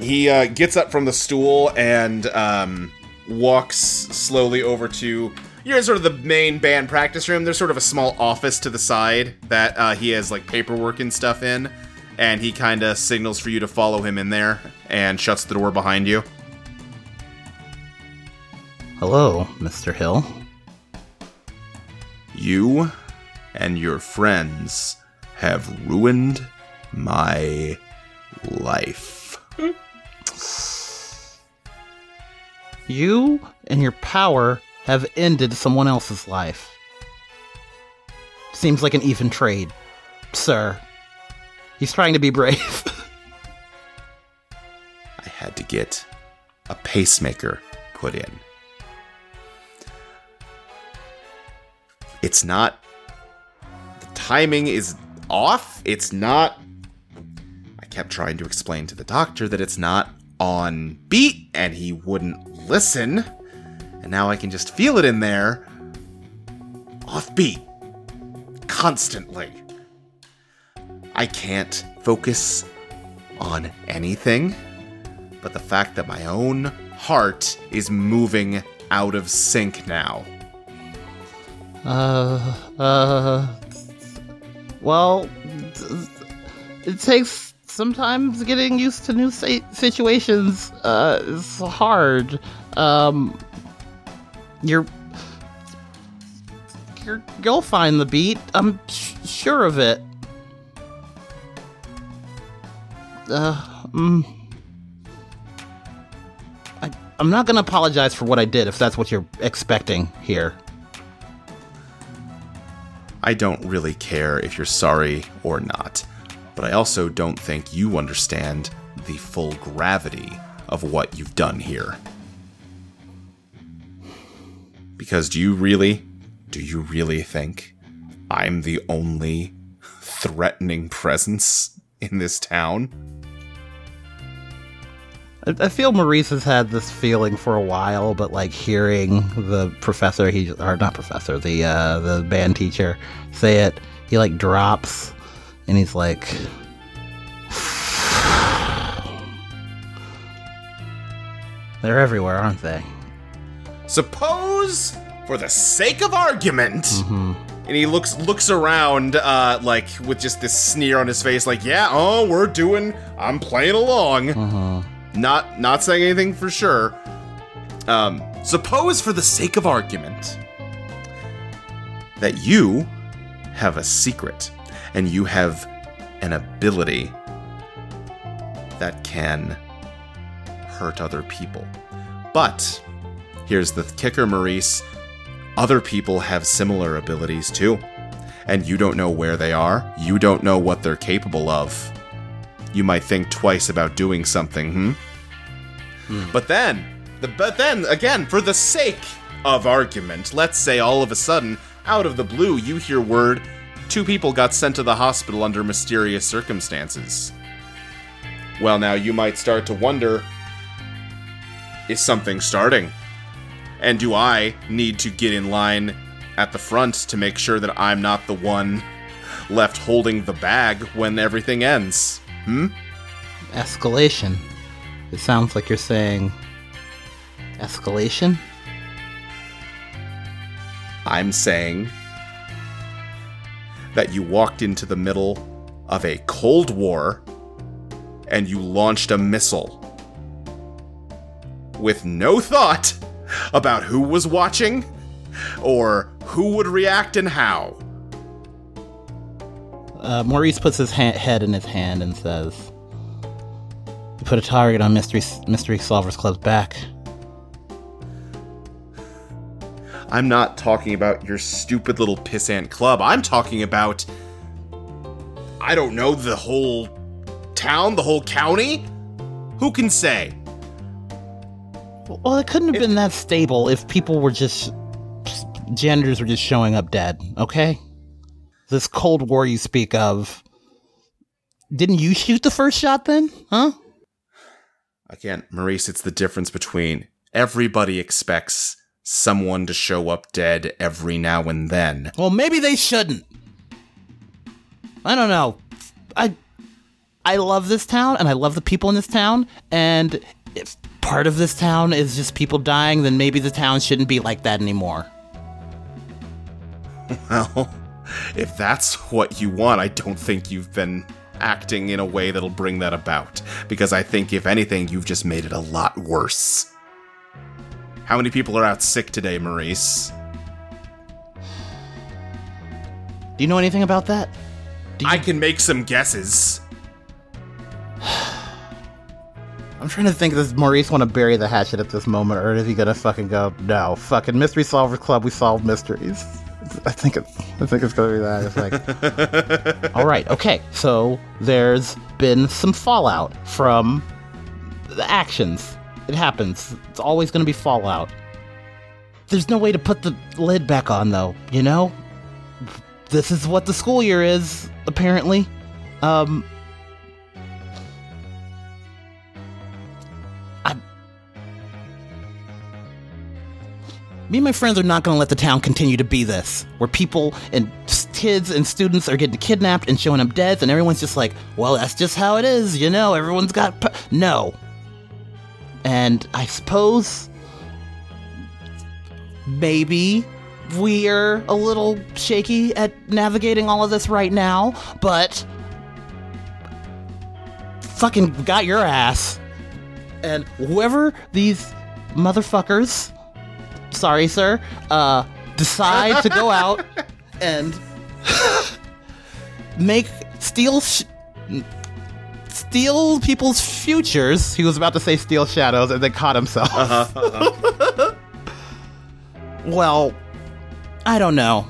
He uh, gets up from the stool and um, walks slowly over to. You're in sort of the main band practice room. There's sort of a small office to the side that uh, he has like paperwork and stuff in, and he kind of signals for you to follow him in there and shuts the door behind you. Hello, Mr. Hill. You and your friends have ruined my life. You and your power have ended someone else's life. Seems like an even trade, sir. He's trying to be brave. [laughs] I had to get a pacemaker put in. It's not. The timing is off. It's not. I kept trying to explain to the doctor that it's not on beat, and he wouldn't listen. And now I can just feel it in there. Off beat. Constantly. I can't focus on anything but the fact that my own heart is moving out of sync now. Uh, uh, well, it takes sometimes getting used to new situations. Uh, is hard. Um, you're, you're, you'll find the beat. I'm sh- sure of it. Uh, mm, I, I'm not gonna apologize for what I did if that's what you're expecting here. I don't really care if you're sorry or not, but I also don't think you understand the full gravity of what you've done here. Because do you really, do you really think I'm the only threatening presence in this town? I, feel Maurice has had this feeling for a while, but like hearing the professor, he or not professor, the uh, the band teacher say it, he like drops, and he's like, [sighs] "They're everywhere, aren't they?" Suppose, for the sake of argument, and he looks looks around, uh, like with just this sneer on his face, like, "Yeah, oh, we're doing, I'm playing along." Not not saying anything for sure. Um, suppose, for the sake of argument, that you have a secret and you have an ability that can hurt other people, but Here's the kicker, Maurice. Other people have similar abilities too. And you don't know where they are. You don't know what they're capable of. You might think twice about doing something, hmm? But then, the, but then, again, for the sake of argument, let's say all of a sudden, out of the blue, you hear word two people got sent to the hospital under mysterious circumstances. Well, now you might start to wonder is something starting? And do I need to get in line at the front to make sure that I'm not the one left holding the bag when everything ends? Hmm? Escalation. It sounds like you're saying escalation. I'm saying that you walked into the middle of a Cold War and you launched a missile with no thought about who was watching or who would react and how. Uh, Maurice puts his ha- head in his hand and says, "You put a target on Mystery Mystery Solvers Club's back." I'm not talking about your stupid little pissant club. I'm talking about. I don't know, the whole town, the whole county? Who can say? Well, it couldn't have been that stable if people were just janitors were just showing up dead. Okay, this Cold War you speak of. Didn't you shoot the first shot then? Huh? Again, Maurice, it's the difference between everybody expects someone to show up dead every now and then. Well, maybe they shouldn't. I don't know. I I love this town and I love the people in this town and if part of this town is just people dying, then maybe the town shouldn't be like that anymore. Well, if that's what you want, I don't think you've been acting in a way that'll bring that about. Because I think, if anything, you've just made it a lot worse. How many people are out sick today, Maurice? Do you know anything about that? You, I can make some guesses. [sighs] I'm trying to think. Does Maurice want to bury the hatchet at this moment, or is he gonna fucking go? No, fucking Mystery Solvers Club. We solve mysteries. I think it's. I think it's gonna be that. It's like, [laughs] all right, okay. So there's been some fallout from the actions. It happens. It's always gonna be fallout. There's no way to put the lid back on, though. You know, this is what the school year is apparently. Um, me and my friends are not going to let the town continue to be this, where people and kids and students are getting kidnapped and showing up dead, and everyone's just like, well, that's just how it is, you know, everyone's got. No. And I suppose maybe we're a little shaky at navigating all of this right now, but fucking got your ass. And whoever these motherfuckers, sorry, sir, uh, decide to go out [laughs] and make steal sh- steal people's futures. He was about to say steal shadows and then caught himself. [laughs] well, I don't know.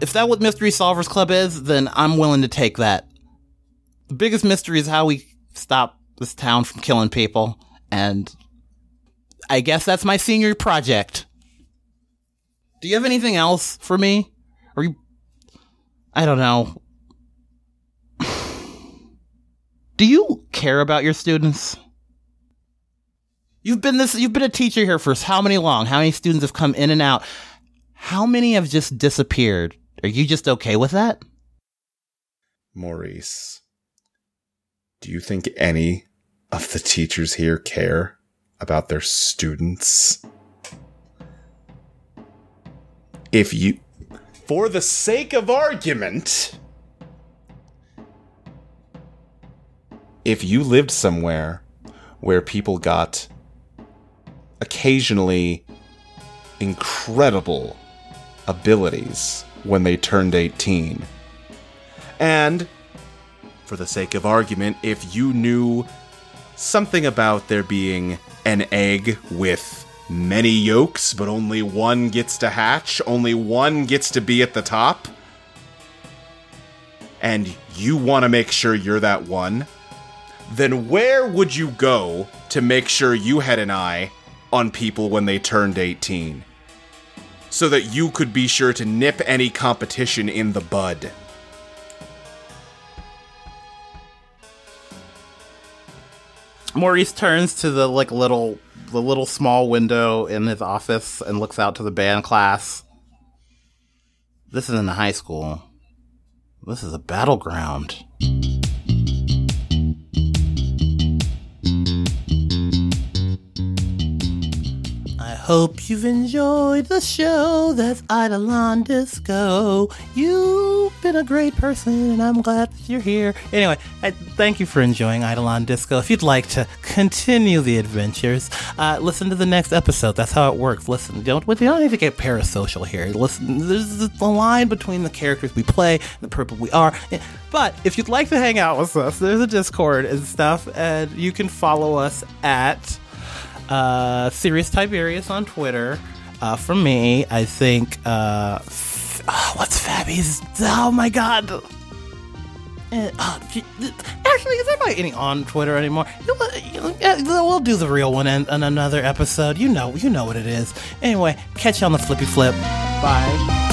If that what Mystery Solvers Club is, then I'm willing to take that. The biggest mystery is how we stop this town from killing people, and I guess that's my senior project. Do you have anything else for me? Or you I don't know. [sighs] Do you care about your students? You've been this you've been a teacher here for how many long? How many students have come in and out? How many have just disappeared? Are you just okay with that? Maurice, do you think any of the teachers here care about their students? If you, for the sake of argument, if you lived somewhere where people got occasionally incredible abilities when they turned 18, and for the sake of argument, if you knew something about there being an egg with many yolks, but only one gets to hatch, only one gets to be at the top, and you want to make sure you're that one, then where would you go to make sure you had an eye on people when they turned 18? So that you could be sure to nip any competition in the bud. Maurice turns to the like little the little small window in his office and looks out to the band class. This isn't a high school. This is a battleground. Hope you've enjoyed the show. That's Eidolon Disco. You've been a great person, and I'm glad that you're here. Anyway, I thank you for enjoying Eidolon Disco. If you'd like to continue the adventures, uh, listen to the next episode. That's how it works. Listen, don't, you don't need to get parasocial here. Listen, there's the line between the characters we play and the people we are. But if you'd like to hang out with us, there's a Discord and stuff, and you can follow us at uh, Sirius Tiberius on Twitter. Uh, from me, I think. Uh, f- oh, what's Fabby's? Oh my god! Uh, actually, is there any on Twitter anymore? We'll do the real one in, in another episode. You know, you know what it is. Anyway, catch you on the flippy flip. Bye.